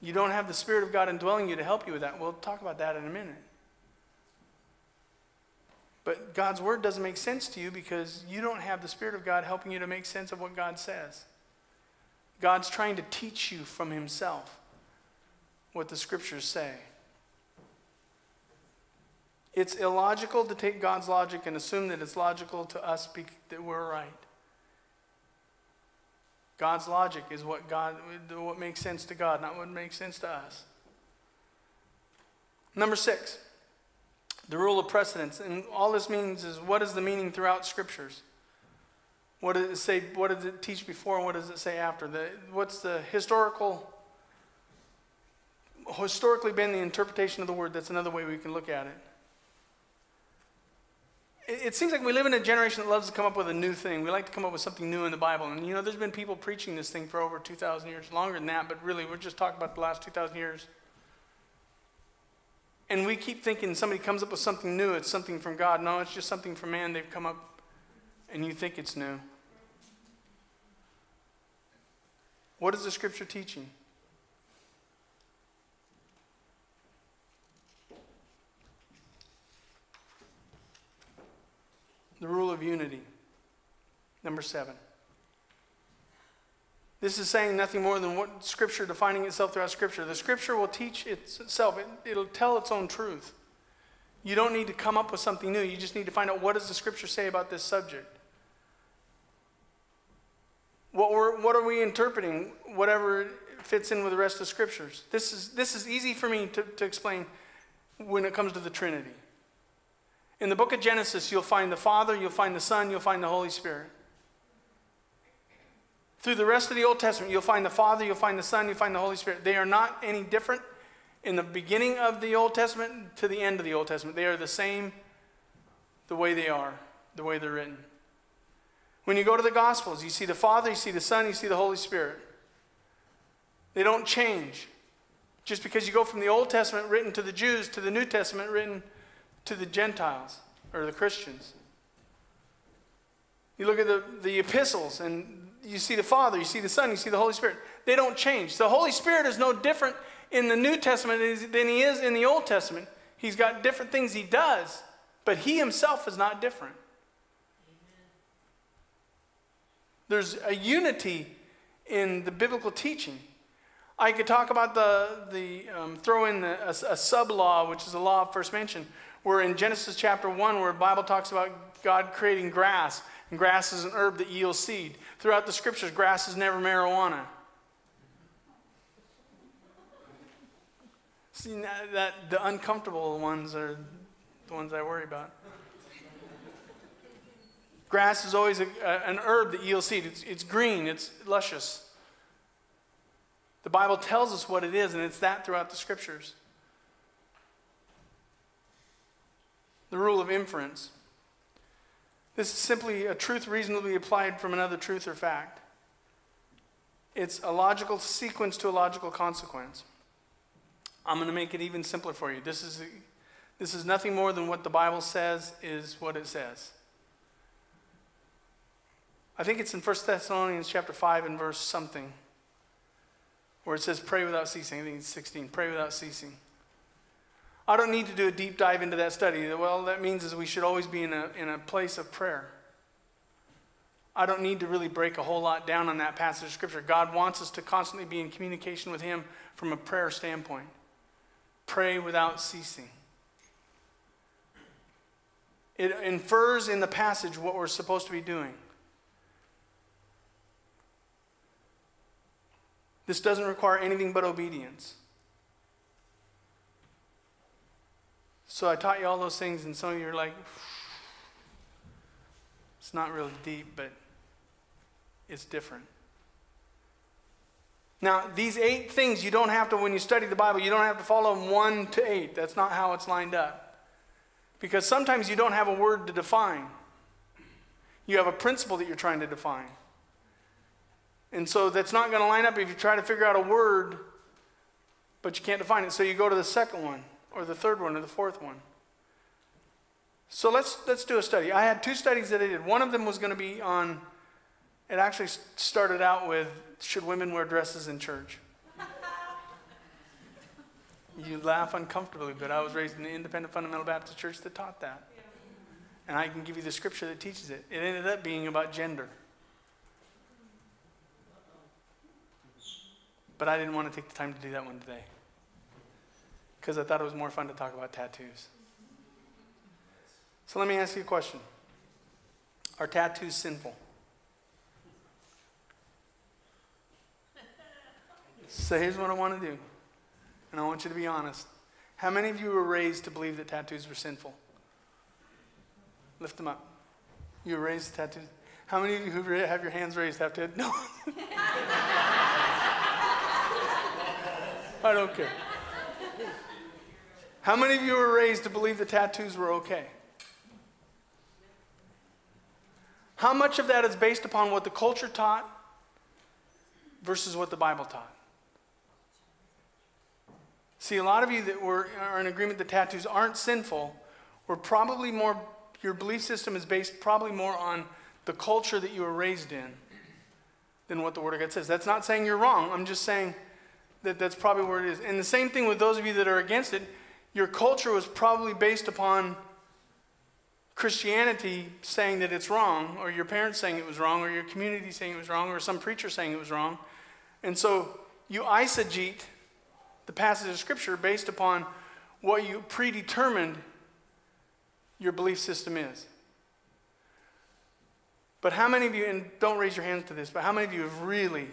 Speaker 3: You don't have the Spirit of God indwelling you to help you with that. We'll talk about that in a minute. But God's word doesn't make sense to you because you don't have the Spirit of God helping you to make sense of what God says. God's trying to teach you from Himself what the scriptures say. It's illogical to take God's logic and assume that it's logical to us that we're right. God's logic is what God what makes sense to God, not what makes sense to us. Number 6. The rule of precedence. And all this means is what is the meaning throughout scriptures? What does it say? What does it teach before? what does it say after? The, what's the historical, historically been the interpretation of the word? That's another way we can look at it it seems like we live in a generation that loves to come up with a new thing. We like to come up with something new in the Bible. And you know, there's been people preaching this thing for over 2,000 years, longer than that, but really, we're just talking about the last 2,000 years. And we keep thinking somebody comes up with something new, it's something from God. No, it's just something from man. They've come up, and you think it's new. What is the scripture teaching? the rule of unity. Number seven. This is saying nothing more than what Scripture defining itself throughout Scripture. The Scripture will teach itself, it, will tell its own truth. You don't need to come up with something new. You just need to find out what does the Scripture say about this subject. What, we're, what are we interpreting? Whatever fits in with the rest of Scriptures. This is, this is easy for me to, to explain when it comes to the Trinity. In the book of Genesis, you'll find the Father, you'll find the Son, you'll find the Holy Spirit. Through the rest of the Old Testament, you'll find the Father, you'll find the Son, you'll find the Holy Spirit. They are not any different in the beginning of the Old Testament to the end of the Old Testament. They are the same the way they are, the way they're written. When you go to the Gospels, you see the Father, you see the Son, you see the Holy Spirit. They don't change. Just because you go from the Old Testament written to the Jews to the New Testament written to the Gentiles or the Christians. You look at the, the epistles and you see the Father, you see the Son, you see the Holy Spirit. They don't change. The Holy Spirit is no different in the New Testament than he is in the Old Testament. He's got different things he does, but he himself is not different. Amen. There's a unity in the biblical teaching. I could talk about the, the um, throw in the, a, a sub law, which is the law of first mention, we're in Genesis chapter 1, where the Bible talks about God creating grass, and grass is an herb that yields seed. Throughout the scriptures, grass is never marijuana. See, that, that the uncomfortable ones are the ones I worry about. Grass is always a, a, an herb that yields seed. It's, it's green, it's luscious. The Bible tells us what it is, and it's that throughout the scriptures. the rule of inference. This is simply a truth reasonably applied from another truth or fact. It's a logical sequence to a logical consequence. I'm going to make it even simpler for you. This is, this is nothing more than what the Bible says is what it says. I think it's in 1 Thessalonians chapter 5 and verse something where it says pray without ceasing. I think it's 16. Pray without ceasing. I don't need to do a deep dive into that study. Well, that means is we should always be in a, in a place of prayer. I don't need to really break a whole lot down on that passage of Scripture. God wants us to constantly be in communication with Him from a prayer standpoint. Pray without ceasing. It infers in the passage what we're supposed to be doing. This doesn't require anything but obedience. So I taught you all those things, and some of you are like, it's not really deep, but it's different. Now, these eight things you don't have to, when you study the Bible, you don't have to follow them one to eight. That's not how it's lined up. Because sometimes you don't have a word to define, you have a principle that you're trying to define. And so that's not going to line up if you try to figure out a word, but you can't define it. So you go to the second one or the third one, or the fourth one. So let's, let's do a study. I had two studies that I did. One of them was going to be on, it actually started out with should women wear dresses in church? you laugh uncomfortably, but I was raised in an independent fundamental Baptist church that taught that. And I can give you the scripture that teaches it. It ended up being about gender. But I didn't want to take the time to do that one today because I thought it was more fun to talk about tattoos. So let me ask you a question Are tattoos sinful? So here's what I want to do, and I want you to be honest. How many of you were raised to believe that tattoos were sinful? Lift them up. You were raised to tattoos. How many of you who have your hands raised have to? No. I don't care. How many of you were raised to believe the tattoos were okay? How much of that is based upon what the culture taught versus what the Bible taught? See, a lot of you that were, are in agreement that tattoos aren't sinful were probably more, your belief system is based probably more on the culture that you were raised in than what the Word of God says. That's not saying you're wrong. I'm just saying that that's probably where it is. And the same thing with those of you that are against it your culture was probably based upon Christianity saying that it's wrong, or your parents saying it was wrong, or your community saying it was wrong, or some preacher saying it was wrong. And so you eisegete the passage of Scripture based upon what you predetermined your belief system is. But how many of you, and don't raise your hands to this, but how many of you have really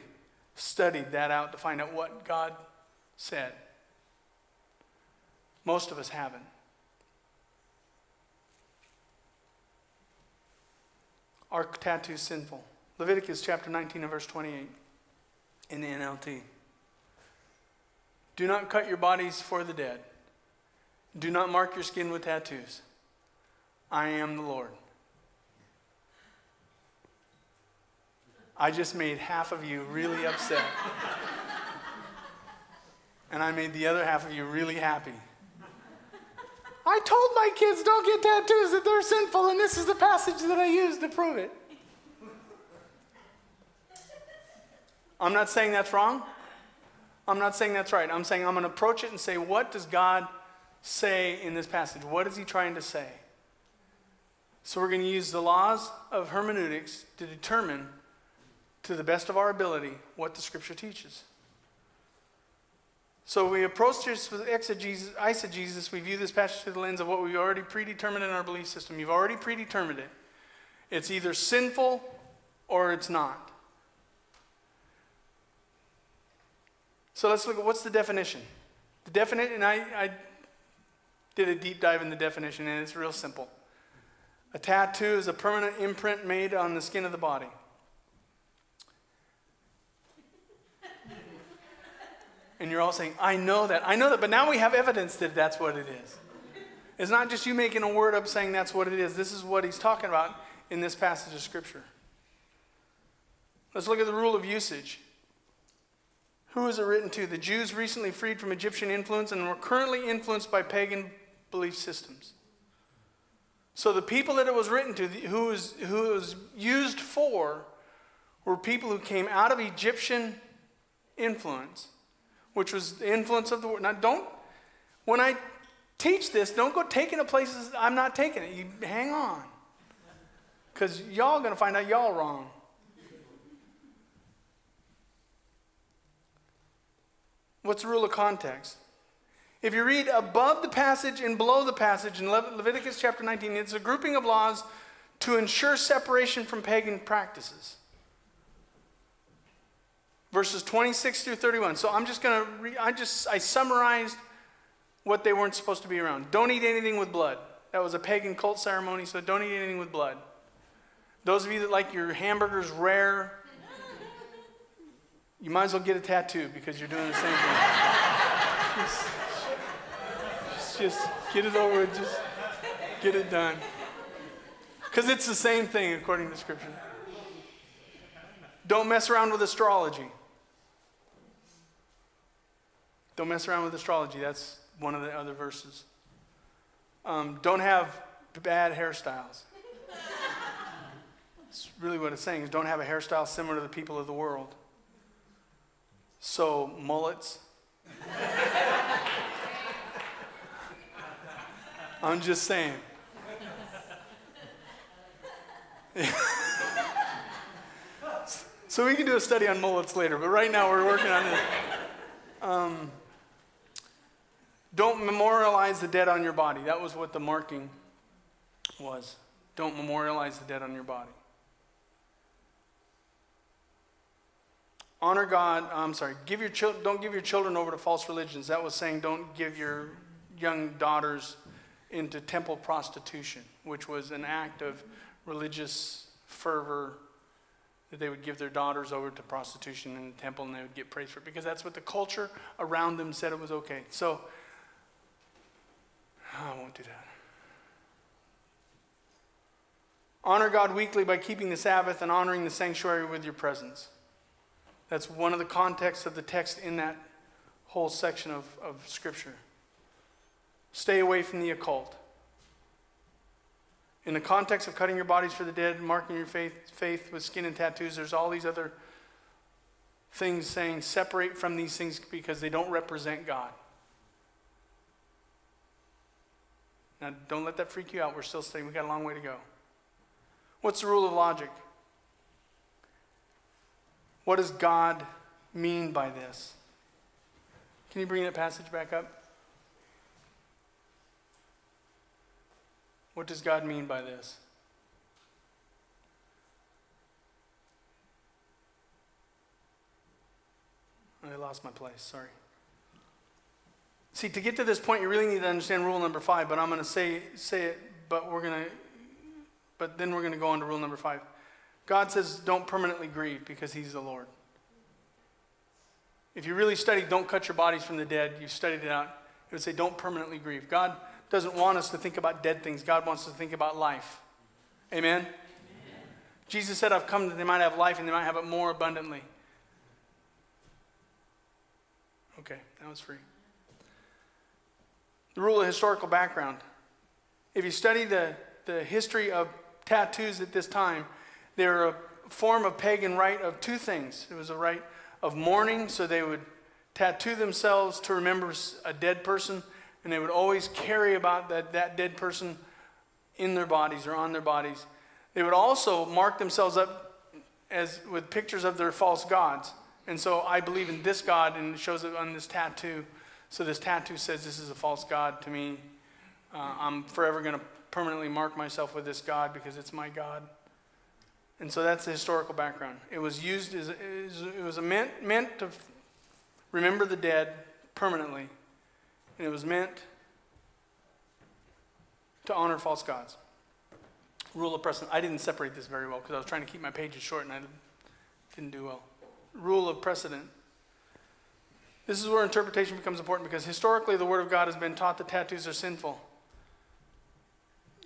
Speaker 3: studied that out to find out what God said? Most of us haven't. Are tattoos sinful? Leviticus chapter 19 and verse 28 in the NLT. Do not cut your bodies for the dead. Do not mark your skin with tattoos. I am the Lord. I just made half of you really upset. and I made the other half of you really happy. I told my kids don't get tattoos, that they're sinful, and this is the passage that I use to prove it. I'm not saying that's wrong. I'm not saying that's right. I'm saying I'm going to approach it and say, what does God say in this passage? What is he trying to say? So we're going to use the laws of hermeneutics to determine, to the best of our ability, what the scripture teaches. So we approach this with exegesis, eisegesis. We view this passage through the lens of what we've already predetermined in our belief system. You've already predetermined it. It's either sinful or it's not. So let's look at what's the definition. The definition, and I, I did a deep dive in the definition, and it's real simple. A tattoo is a permanent imprint made on the skin of the body. And you're all saying, I know that, I know that. But now we have evidence that that's what it is. It's not just you making a word up saying that's what it is. This is what he's talking about in this passage of Scripture. Let's look at the rule of usage. Who is it written to? The Jews recently freed from Egyptian influence and were currently influenced by pagan belief systems. So the people that it was written to, who was, who was used for, were people who came out of Egyptian influence which was the influence of the word. Now, don't, when I teach this, don't go taking it places I'm not taking it. You hang on. Because y'all going to find out y'all wrong. What's the rule of context? If you read above the passage and below the passage in Le- Leviticus chapter 19, it's a grouping of laws to ensure separation from pagan practices verses 26 through 31. So I'm just going to, I just, I summarized what they weren't supposed to be around. Don't eat anything with blood. That was a pagan cult ceremony, so don't eat anything with blood. Those of you that like your hamburgers rare, you might as well get a tattoo because you're doing the same thing. just, just, just get it over with, just get it done. Because it's the same thing according to Scripture. Don't mess around with astrology. Don't mess around with astrology. That's one of the other verses. Um, don't have bad hairstyles. It's really what it's saying is don't have a hairstyle similar to the people of the world. So, mullets. I'm just saying. so, we can do a study on mullets later, but right now we're working on it. Um, don't memorialize the dead on your body. That was what the marking was. Don't memorialize the dead on your body. Honor God. I'm sorry. Give your chil- don't give your children over to false religions. That was saying don't give your young daughters into temple prostitution, which was an act of religious fervor that they would give their daughters over to prostitution in the temple and they would get praised for it because that's what the culture around them said it was okay. So I won't do that. Honor God weekly by keeping the Sabbath and honoring the sanctuary with your presence. That's one of the contexts of the text in that whole section of, of Scripture. Stay away from the occult. In the context of cutting your bodies for the dead, marking your faith, faith with skin and tattoos, there's all these other things saying separate from these things because they don't represent God. Now, don't let that freak you out. We're still studying, we've got a long way to go. What's the rule of logic? What does God mean by this? Can you bring that passage back up? What does God mean by this? I lost my place, sorry. See, to get to this point, you really need to understand rule number five, but I'm going to say, say it, but we're going to, but then we're going to go on to rule number five. God says, don't permanently grieve because he's the Lord. If you really study, don't cut your bodies from the dead, you've studied it out, it would say, don't permanently grieve. God doesn't want us to think about dead things. God wants us to think about life. Amen? Amen? Jesus said, I've come that they might have life and they might have it more abundantly. Okay, that was free the rule of historical background. If you study the, the history of tattoos at this time, they're a form of pagan rite of two things. It was a rite of mourning, so they would tattoo themselves to remember a dead person, and they would always carry about that, that dead person in their bodies or on their bodies. They would also mark themselves up as with pictures of their false gods. And so I believe in this God, and it shows it on this tattoo. So this tattoo says this is a false God to me. Uh, I'm forever going to permanently mark myself with this God because it's my God. And so that's the historical background. It was used as, it was meant, meant to remember the dead permanently, and it was meant to honor false gods. Rule of precedent. I didn't separate this very well because I was trying to keep my pages short and I didn't do well. Rule of precedent. This is where interpretation becomes important because historically the Word of God has been taught that tattoos are sinful.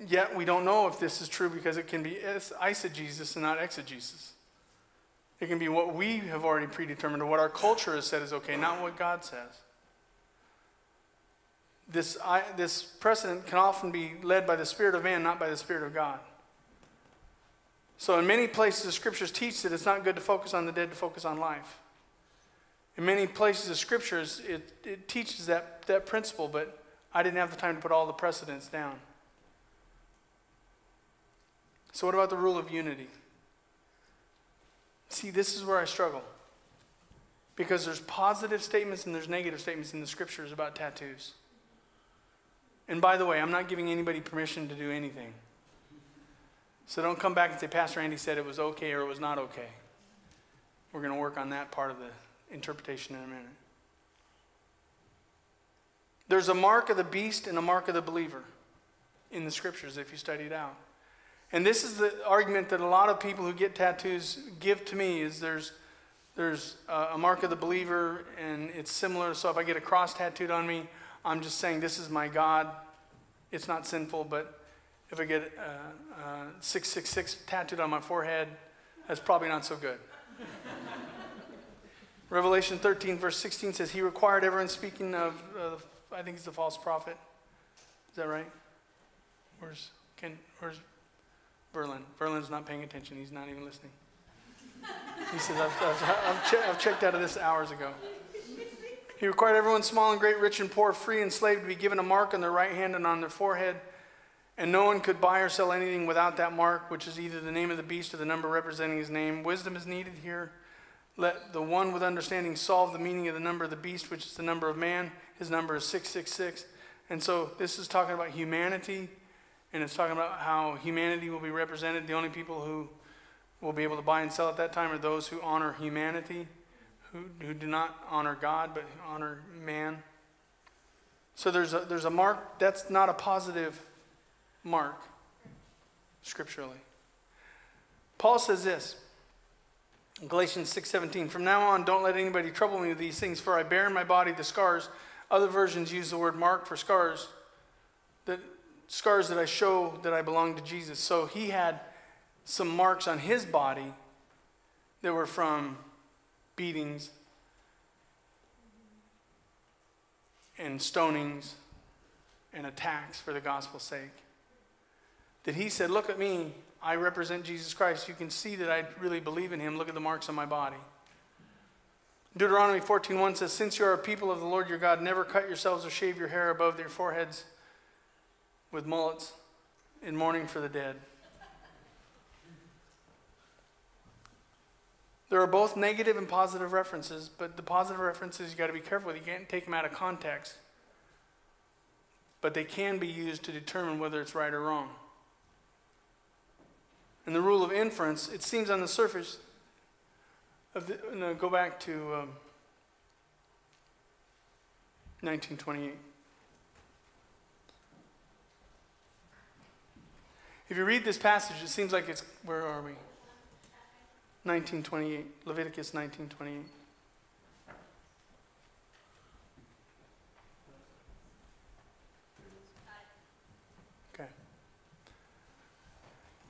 Speaker 3: Yet we don't know if this is true because it can be eisegesis and not exegesis. It can be what we have already predetermined or what our culture has said is okay, not what God says. This, I, this precedent can often be led by the Spirit of man, not by the Spirit of God. So, in many places, the scriptures teach that it's not good to focus on the dead, to focus on life. In many places of scriptures, it, it teaches that, that principle, but I didn't have the time to put all the precedents down. So, what about the rule of unity? See, this is where I struggle. Because there's positive statements and there's negative statements in the scriptures about tattoos. And by the way, I'm not giving anybody permission to do anything. So don't come back and say, Pastor Andy said it was okay or it was not okay. We're going to work on that part of the interpretation in a minute. There's a mark of the beast and a mark of the believer in the scriptures if you study it out. And this is the argument that a lot of people who get tattoos give to me is there's there's a mark of the believer and it's similar so if I get a cross tattooed on me, I'm just saying this is my God. It's not sinful, but if I get uh, uh, 666 tattooed on my forehead, that's probably not so good. Revelation 13, verse 16 says, He required everyone speaking of, uh, I think it's the false prophet. Is that right? Where's, Ken, where's Berlin? Berlin's not paying attention. He's not even listening. He says, I've, I've, I've, che- I've checked out of this hours ago. He required everyone small and great, rich and poor, free and slave to be given a mark on their right hand and on their forehead. And no one could buy or sell anything without that mark, which is either the name of the beast or the number representing his name. Wisdom is needed here. Let the one with understanding solve the meaning of the number of the beast, which is the number of man. His number is 666. And so this is talking about humanity, and it's talking about how humanity will be represented. The only people who will be able to buy and sell at that time are those who honor humanity, who, who do not honor God, but honor man. So there's a, there's a mark that's not a positive mark scripturally. Paul says this Galatians 6:17 From now on don't let anybody trouble me with these things for I bear in my body the scars other versions use the word mark for scars The scars that I show that I belong to Jesus so he had some marks on his body that were from beatings and stonings and attacks for the gospel's sake that he said look at me I represent Jesus Christ. You can see that I really believe in him. Look at the marks on my body. Deuteronomy 14:1 says, "Since you are a people of the Lord your God, never cut yourselves or shave your hair above your foreheads with mullets in mourning for the dead." There are both negative and positive references, but the positive references you got to be careful with. You can't take them out of context. But they can be used to determine whether it's right or wrong and the rule of inference, it seems on the surface of the, no, go back to um, 1928. If you read this passage, it seems like it's, where are we? 1928, Leviticus 1928.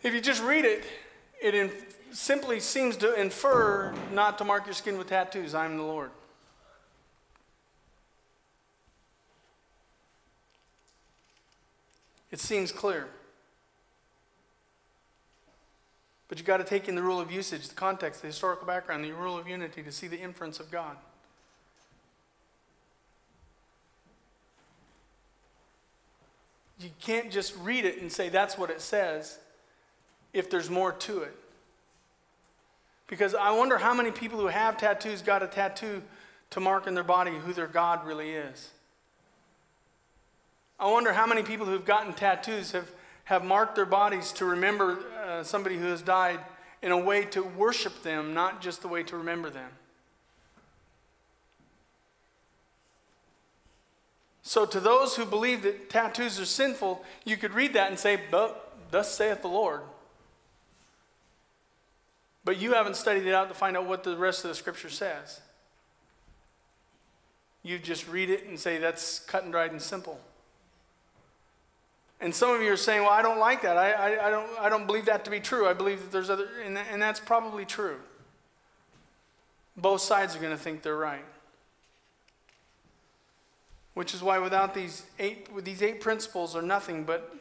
Speaker 3: If you just read it, it simply seems to infer not to mark your skin with tattoos. I am the Lord. It seems clear. But you've got to take in the rule of usage, the context, the historical background, the rule of unity to see the inference of God. You can't just read it and say that's what it says if there's more to it. Because I wonder how many people who have tattoos got a tattoo to mark in their body who their God really is. I wonder how many people who've gotten tattoos have, have marked their bodies to remember uh, somebody who has died in a way to worship them, not just the way to remember them. So, to those who believe that tattoos are sinful, you could read that and say, But thus saith the Lord. But you haven't studied it out to find out what the rest of the scripture says. You just read it and say, that's cut and dried and simple. And some of you are saying, well, I don't like that. I, I, I don't, I don't believe that to be true. I believe that there's other, and, and that's probably true. Both sides are going to think they're right. Which is why without these eight, these eight principles are nothing but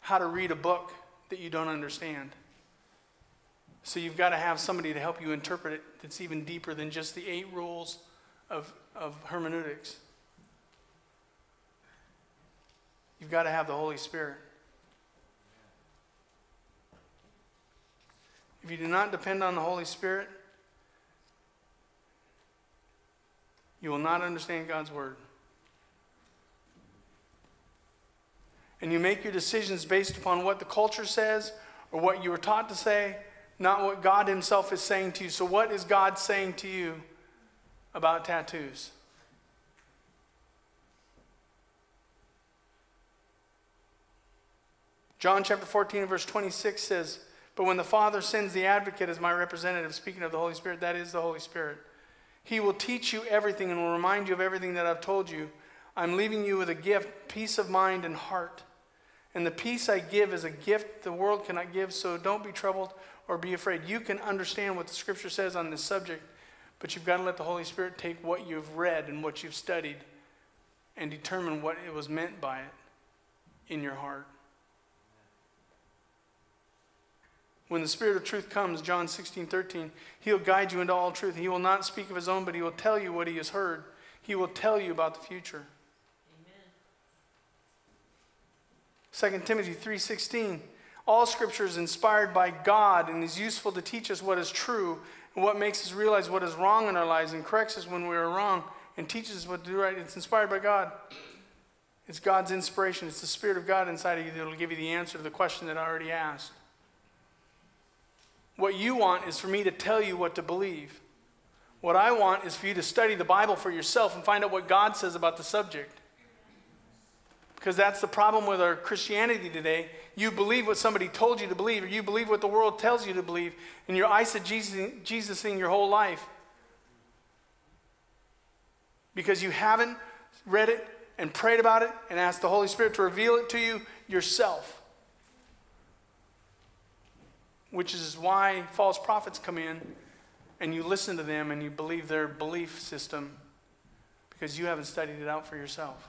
Speaker 3: how to read a book that you don't understand. So you've got to have somebody to help you interpret it that's even deeper than just the eight rules of, of hermeneutics. You've got to have the Holy Spirit. If you do not depend on the Holy Spirit, you will not understand God's Word. And you make your decisions based upon what the culture says or what you were taught to say not what God Himself is saying to you. So, what is God saying to you about tattoos? John chapter 14 verse 26 says, But when the Father sends the advocate as my representative, speaking of the Holy Spirit, that is the Holy Spirit, he will teach you everything and will remind you of everything that I've told you. I'm leaving you with a gift, peace of mind and heart. And the peace I give is a gift the world cannot give, so don't be troubled or be afraid. You can understand what the scripture says on this subject, but you've got to let the Holy Spirit take what you've read and what you've studied and determine what it was meant by it in your heart. When the Spirit of truth comes, John 16, 13, he'll guide you into all truth. He will not speak of his own, but he will tell you what he has heard. He will tell you about the future. 2 Timothy 3:16 all scripture is inspired by God and is useful to teach us what is true and what makes us realize what is wrong in our lives and corrects us when we are wrong and teaches us what to do right. It's inspired by God. It's God's inspiration. It's the Spirit of God inside of you that will give you the answer to the question that I already asked. What you want is for me to tell you what to believe. What I want is for you to study the Bible for yourself and find out what God says about the subject. Because that's the problem with our Christianity today. You believe what somebody told you to believe, or you believe what the world tells you to believe, and you're Jesus in your whole life. Because you haven't read it and prayed about it and asked the Holy Spirit to reveal it to you yourself. Which is why false prophets come in and you listen to them and you believe their belief system because you haven't studied it out for yourself.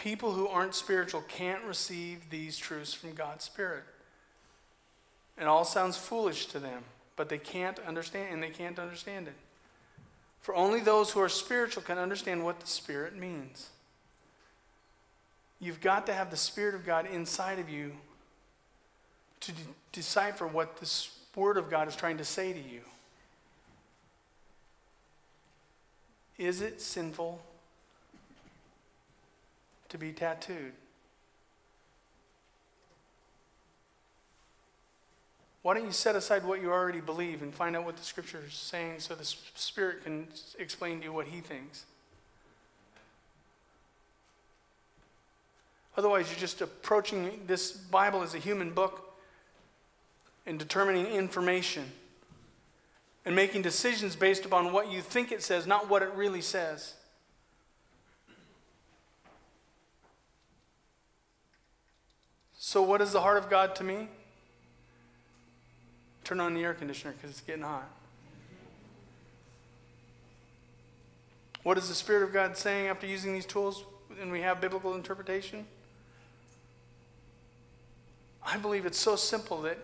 Speaker 3: people who aren't spiritual can't receive these truths from God's Spirit. It all sounds foolish to them, but they can't understand, and they can't understand it. For only those who are spiritual can understand what the Spirit means. You've got to have the Spirit of God inside of you to de- decipher what this Word of God is trying to say to you. Is it sinful to be tattooed. Why don't you set aside what you already believe and find out what the scripture is saying so the Spirit can explain to you what He thinks? Otherwise, you're just approaching this Bible as a human book and determining information and making decisions based upon what you think it says, not what it really says. So, what is the heart of God to me? Turn on the air conditioner because it's getting hot. What is the Spirit of God saying after using these tools and we have biblical interpretation? I believe it's so simple that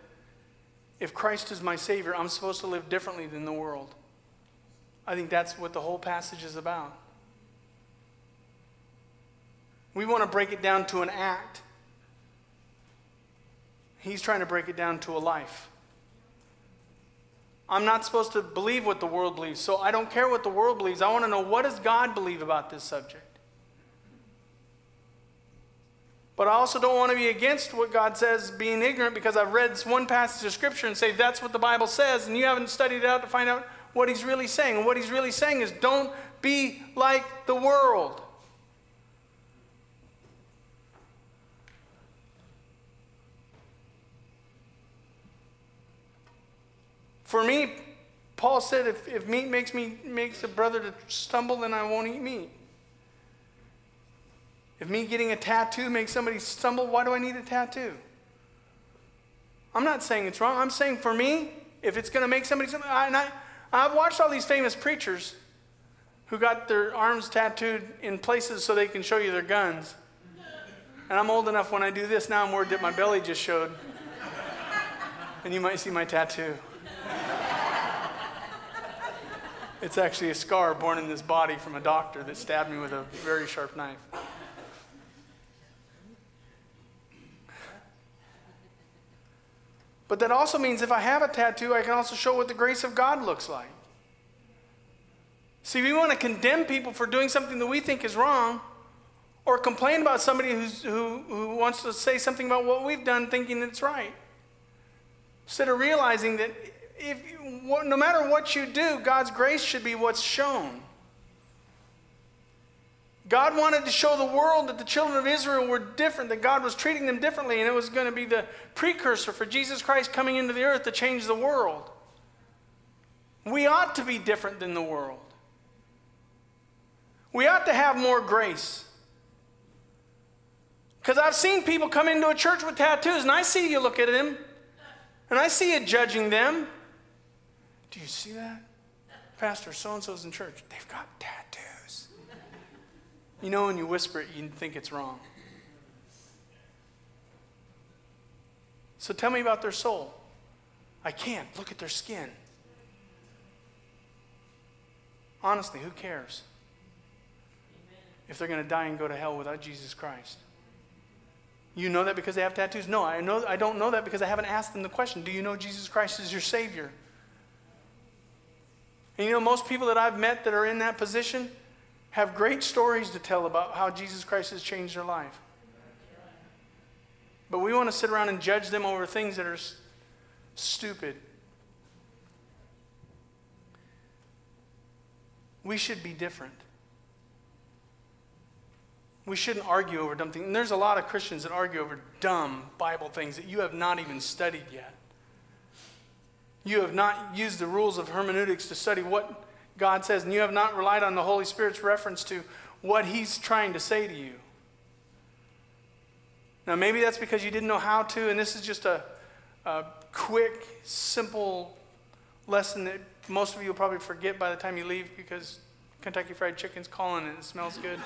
Speaker 3: if Christ is my Savior, I'm supposed to live differently than the world. I think that's what the whole passage is about. We want to break it down to an act. He's trying to break it down to a life. I'm not supposed to believe what the world believes, so I don't care what the world believes. I want to know what does God believe about this subject? But I also don't want to be against what God says, being ignorant, because I've read one passage of Scripture and say that's what the Bible says, and you haven't studied it out to find out what He's really saying. And what He's really saying is don't be like the world. For me, Paul said, if, if meat makes me makes a brother to stumble, then I won't eat meat. If me getting a tattoo makes somebody stumble, why do I need a tattoo? I'm not saying it's wrong. I'm saying for me, if it's going to make somebody something, I, I've watched all these famous preachers who got their arms tattooed in places so they can show you their guns. And I'm old enough when I do this now, I'm worried that my belly just showed. and you might see my tattoo. It's actually a scar born in this body from a doctor that stabbed me with a very sharp knife. But that also means if I have a tattoo, I can also show what the grace of God looks like. See, we want to condemn people for doing something that we think is wrong or complain about somebody who's, who, who wants to say something about what we've done thinking it's right. Instead of realizing that if no matter what you do, God's grace should be what's shown. God wanted to show the world that the children of Israel were different, that God was treating them differently, and it was going to be the precursor for Jesus Christ coming into the earth to change the world. We ought to be different than the world. We ought to have more grace. Because I've seen people come into a church with tattoos, and I see you look at them, and I see you judging them. Do you see that? Pastor so and so's in church. They've got tattoos. You know, when you whisper it, you think it's wrong. So tell me about their soul. I can't. Look at their skin. Honestly, who cares? If they're going to die and go to hell without Jesus Christ. You know that because they have tattoos? No, I, know, I don't know that because I haven't asked them the question Do you know Jesus Christ is your Savior? And you know, most people that I've met that are in that position have great stories to tell about how Jesus Christ has changed their life. But we want to sit around and judge them over things that are stupid. We should be different. We shouldn't argue over dumb things. And there's a lot of Christians that argue over dumb Bible things that you have not even studied yet. You have not used the rules of hermeneutics to study what God says, and you have not relied on the Holy Spirit's reference to what He's trying to say to you. Now, maybe that's because you didn't know how to, and this is just a, a quick, simple lesson that most of you will probably forget by the time you leave because Kentucky Fried Chicken's calling and it smells good.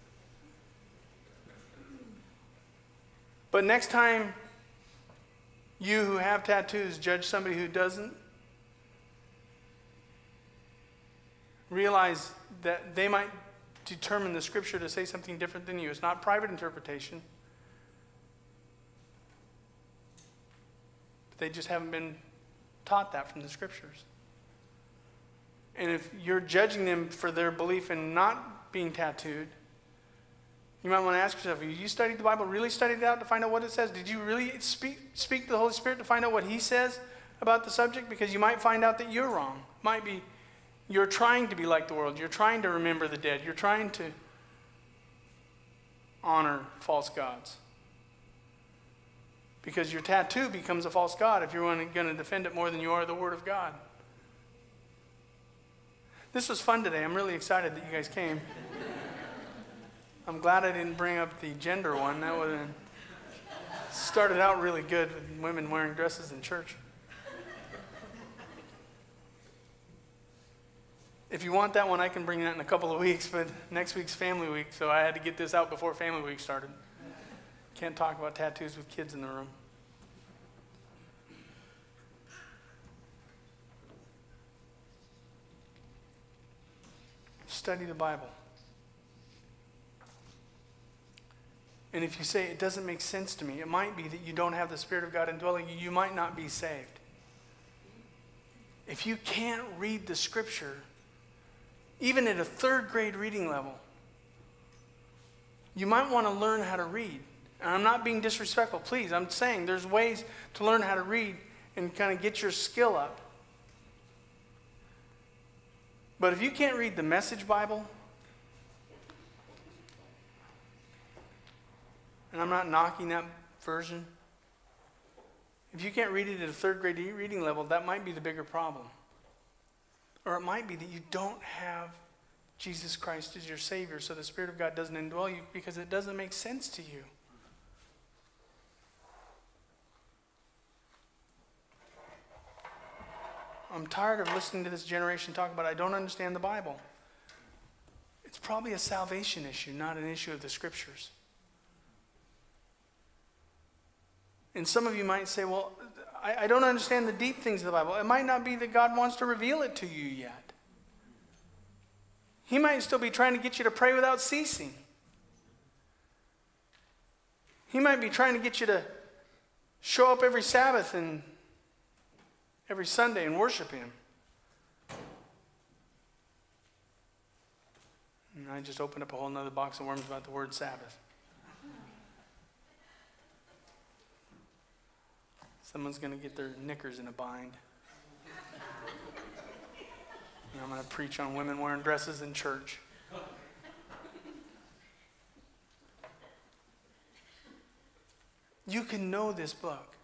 Speaker 3: but next time you who have tattoos, judge somebody who doesn't. Realize that they might determine the scripture to say something different than you. It's not private interpretation. But they just haven't been taught that from the scriptures. And if you're judging them for their belief in not being tattooed, you might want to ask yourself, you studied the Bible, really studied it out to find out what it says? Did you really speak, speak to the Holy Spirit to find out what He says about the subject? Because you might find out that you're wrong. Might be you're trying to be like the world. You're trying to remember the dead. You're trying to honor false gods. Because your tattoo becomes a false god if you're going to defend it more than you are the Word of God. This was fun today. I'm really excited that you guys came. I'm glad I didn't bring up the gender one. That would have started out really good with women wearing dresses in church. If you want that one, I can bring that in a couple of weeks, but next week's family week, so I had to get this out before family week started. Can't talk about tattoos with kids in the room. Study the Bible. And if you say, it doesn't make sense to me, it might be that you don't have the Spirit of God indwelling you, you might not be saved. If you can't read the Scripture, even at a third grade reading level, you might want to learn how to read. And I'm not being disrespectful, please. I'm saying there's ways to learn how to read and kind of get your skill up. But if you can't read the Message Bible, and I'm not knocking that version. If you can't read it at a third grade reading level, that might be the bigger problem. Or it might be that you don't have Jesus Christ as your Savior, so the Spirit of God doesn't indwell you because it doesn't make sense to you. I'm tired of listening to this generation talk about I don't understand the Bible. It's probably a salvation issue, not an issue of the scriptures. And some of you might say, well, I, I don't understand the deep things of the Bible. It might not be that God wants to reveal it to you yet. He might still be trying to get you to pray without ceasing. He might be trying to get you to show up every Sabbath and every Sunday and worship Him. And I just opened up a whole other box of worms about the word Sabbath. Someone's going to get their knickers in a bind. And I'm going to preach on women wearing dresses in church. You can know this book,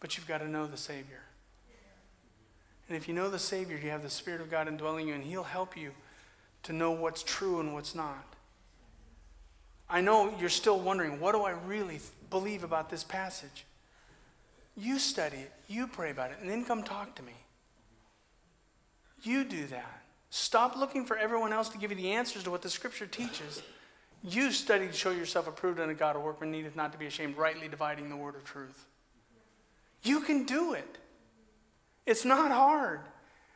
Speaker 3: but you've got to know the Savior. And if you know the Savior, you have the Spirit of God indwelling you, and He'll help you to know what's true and what's not. I know you're still wondering, what do I really believe about this passage? You study it, you pray about it, and then come talk to me. You do that. Stop looking for everyone else to give you the answers to what the scripture teaches. You study to show yourself approved unto God, a workman needeth not to be ashamed, rightly dividing the word of truth. You can do it. It's not hard.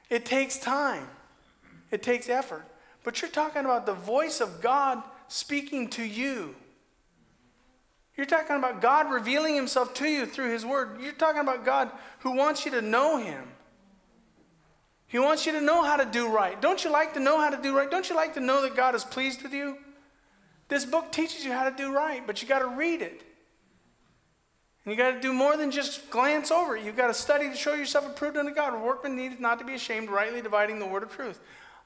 Speaker 3: It takes time. It takes effort. But you're talking about the voice of God speaking to you. You're talking about God revealing himself to you through his word. You're talking about God who wants you to know him. He wants you to know how to do right. Don't you like to know how to do right? Don't you like to know that God is pleased with you? This book teaches you how to do right, but you got to read it. And you got to do more than just glance over it. You've got to study to show yourself approved unto God. A workman needeth not to be ashamed, rightly dividing the word of truth.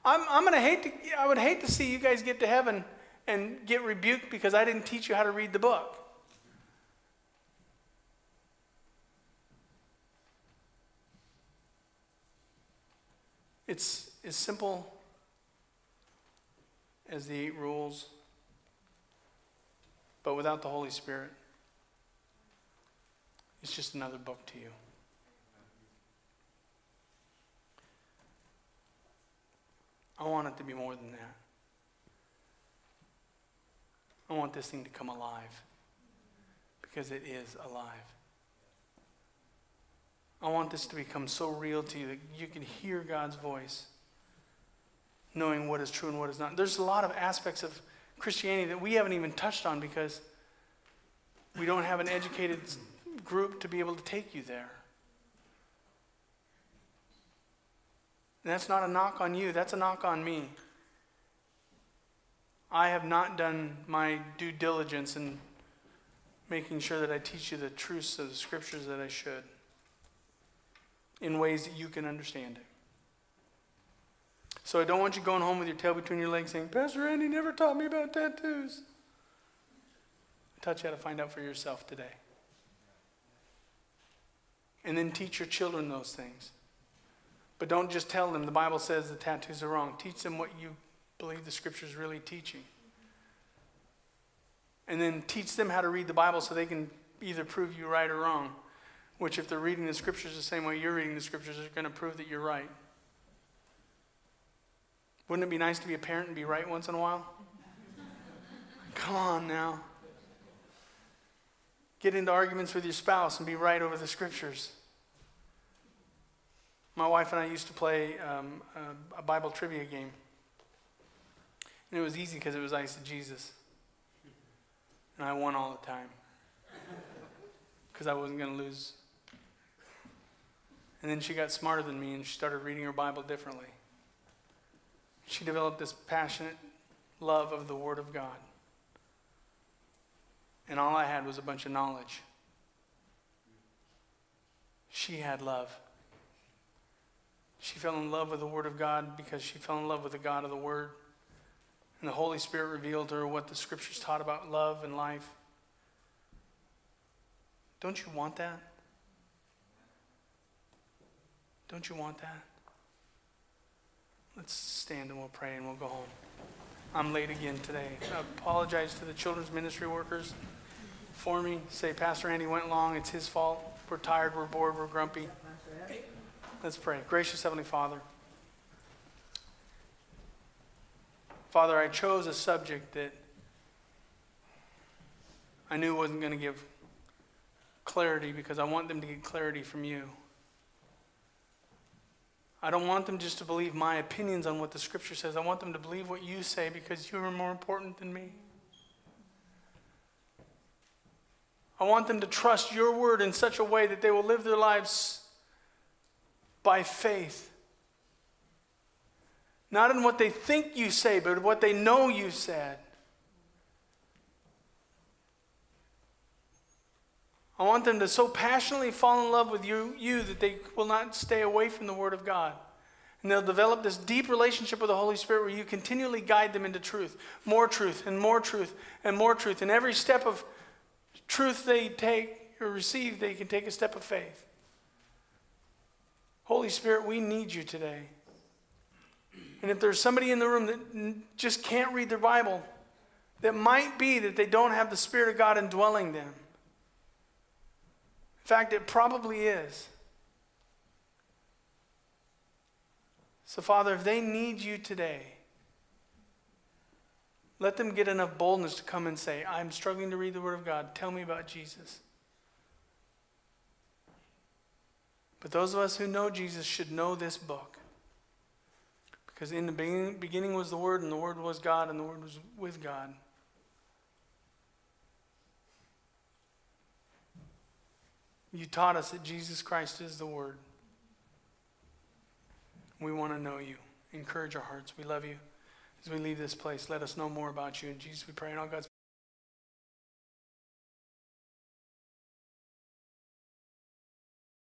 Speaker 3: I'm, I'm going to hate to, I would hate to see you guys get to heaven and get rebuked because I didn't teach you how to read the book. It's as simple as the eight rules, but without the Holy Spirit, it's just another book to you. I want it to be more than that. I want this thing to come alive because it is alive. I want this to become so real to you that you can hear God's voice, knowing what is true and what is not. There's a lot of aspects of Christianity that we haven't even touched on because we don't have an educated group to be able to take you there. And that's not a knock on you, that's a knock on me. I have not done my due diligence in making sure that I teach you the truths of the scriptures that I should in ways that you can understand it. So I don't want you going home with your tail between your legs saying, Pastor Andy never taught me about tattoos. I taught you how to find out for yourself today. And then teach your children those things. But don't just tell them the Bible says the tattoos are wrong. Teach them what you believe the scripture is really teaching. And then teach them how to read the Bible so they can either prove you right or wrong. Which, if they're reading the scriptures the same way you're reading the scriptures, is going to prove that you're right. Wouldn't it be nice to be a parent and be right once in a while? Come on now. Get into arguments with your spouse and be right over the scriptures. My wife and I used to play um, a, a Bible trivia game. And it was easy because it was I said Jesus. And I won all the time because I wasn't going to lose and then she got smarter than me and she started reading her Bible differently. She developed this passionate love of the Word of God. And all I had was a bunch of knowledge. She had love. She fell in love with the Word of God because she fell in love with the God of the Word. And the Holy Spirit revealed her what the Scriptures taught about love and life. Don't you want that? Don't you want that? Let's stand and we'll pray and we'll go home. I'm late again today. I apologize to the children's ministry workers for me. Say, Pastor Andy went long. It's his fault. We're tired. We're bored. We're grumpy. Let's pray. Gracious Heavenly Father. Father, I chose a subject that I knew wasn't going to give clarity because I want them to get clarity from you. I don't want them just to believe my opinions on what the scripture says. I want them to believe what you say because you are more important than me. I want them to trust your word in such a way that they will live their lives by faith. Not in what they think you say, but what they know you said. I want them to so passionately fall in love with you, you that they will not stay away from the Word of God. And they'll develop this deep relationship with the Holy Spirit where you continually guide them into truth, more truth, and more truth, and more truth. And every step of truth they take or receive, they can take a step of faith. Holy Spirit, we need you today. And if there's somebody in the room that just can't read their Bible, that might be that they don't have the Spirit of God indwelling them. In fact, it probably is. So, Father, if they need you today, let them get enough boldness to come and say, I'm struggling to read the Word of God. Tell me about Jesus. But those of us who know Jesus should know this book. Because in the beginning was the Word, and the Word was God, and the Word was with God. You taught us that Jesus Christ is the Word. We want to know you. Encourage our hearts. We love you. As we leave this place, let us know more about you. In Jesus, we pray. And all God's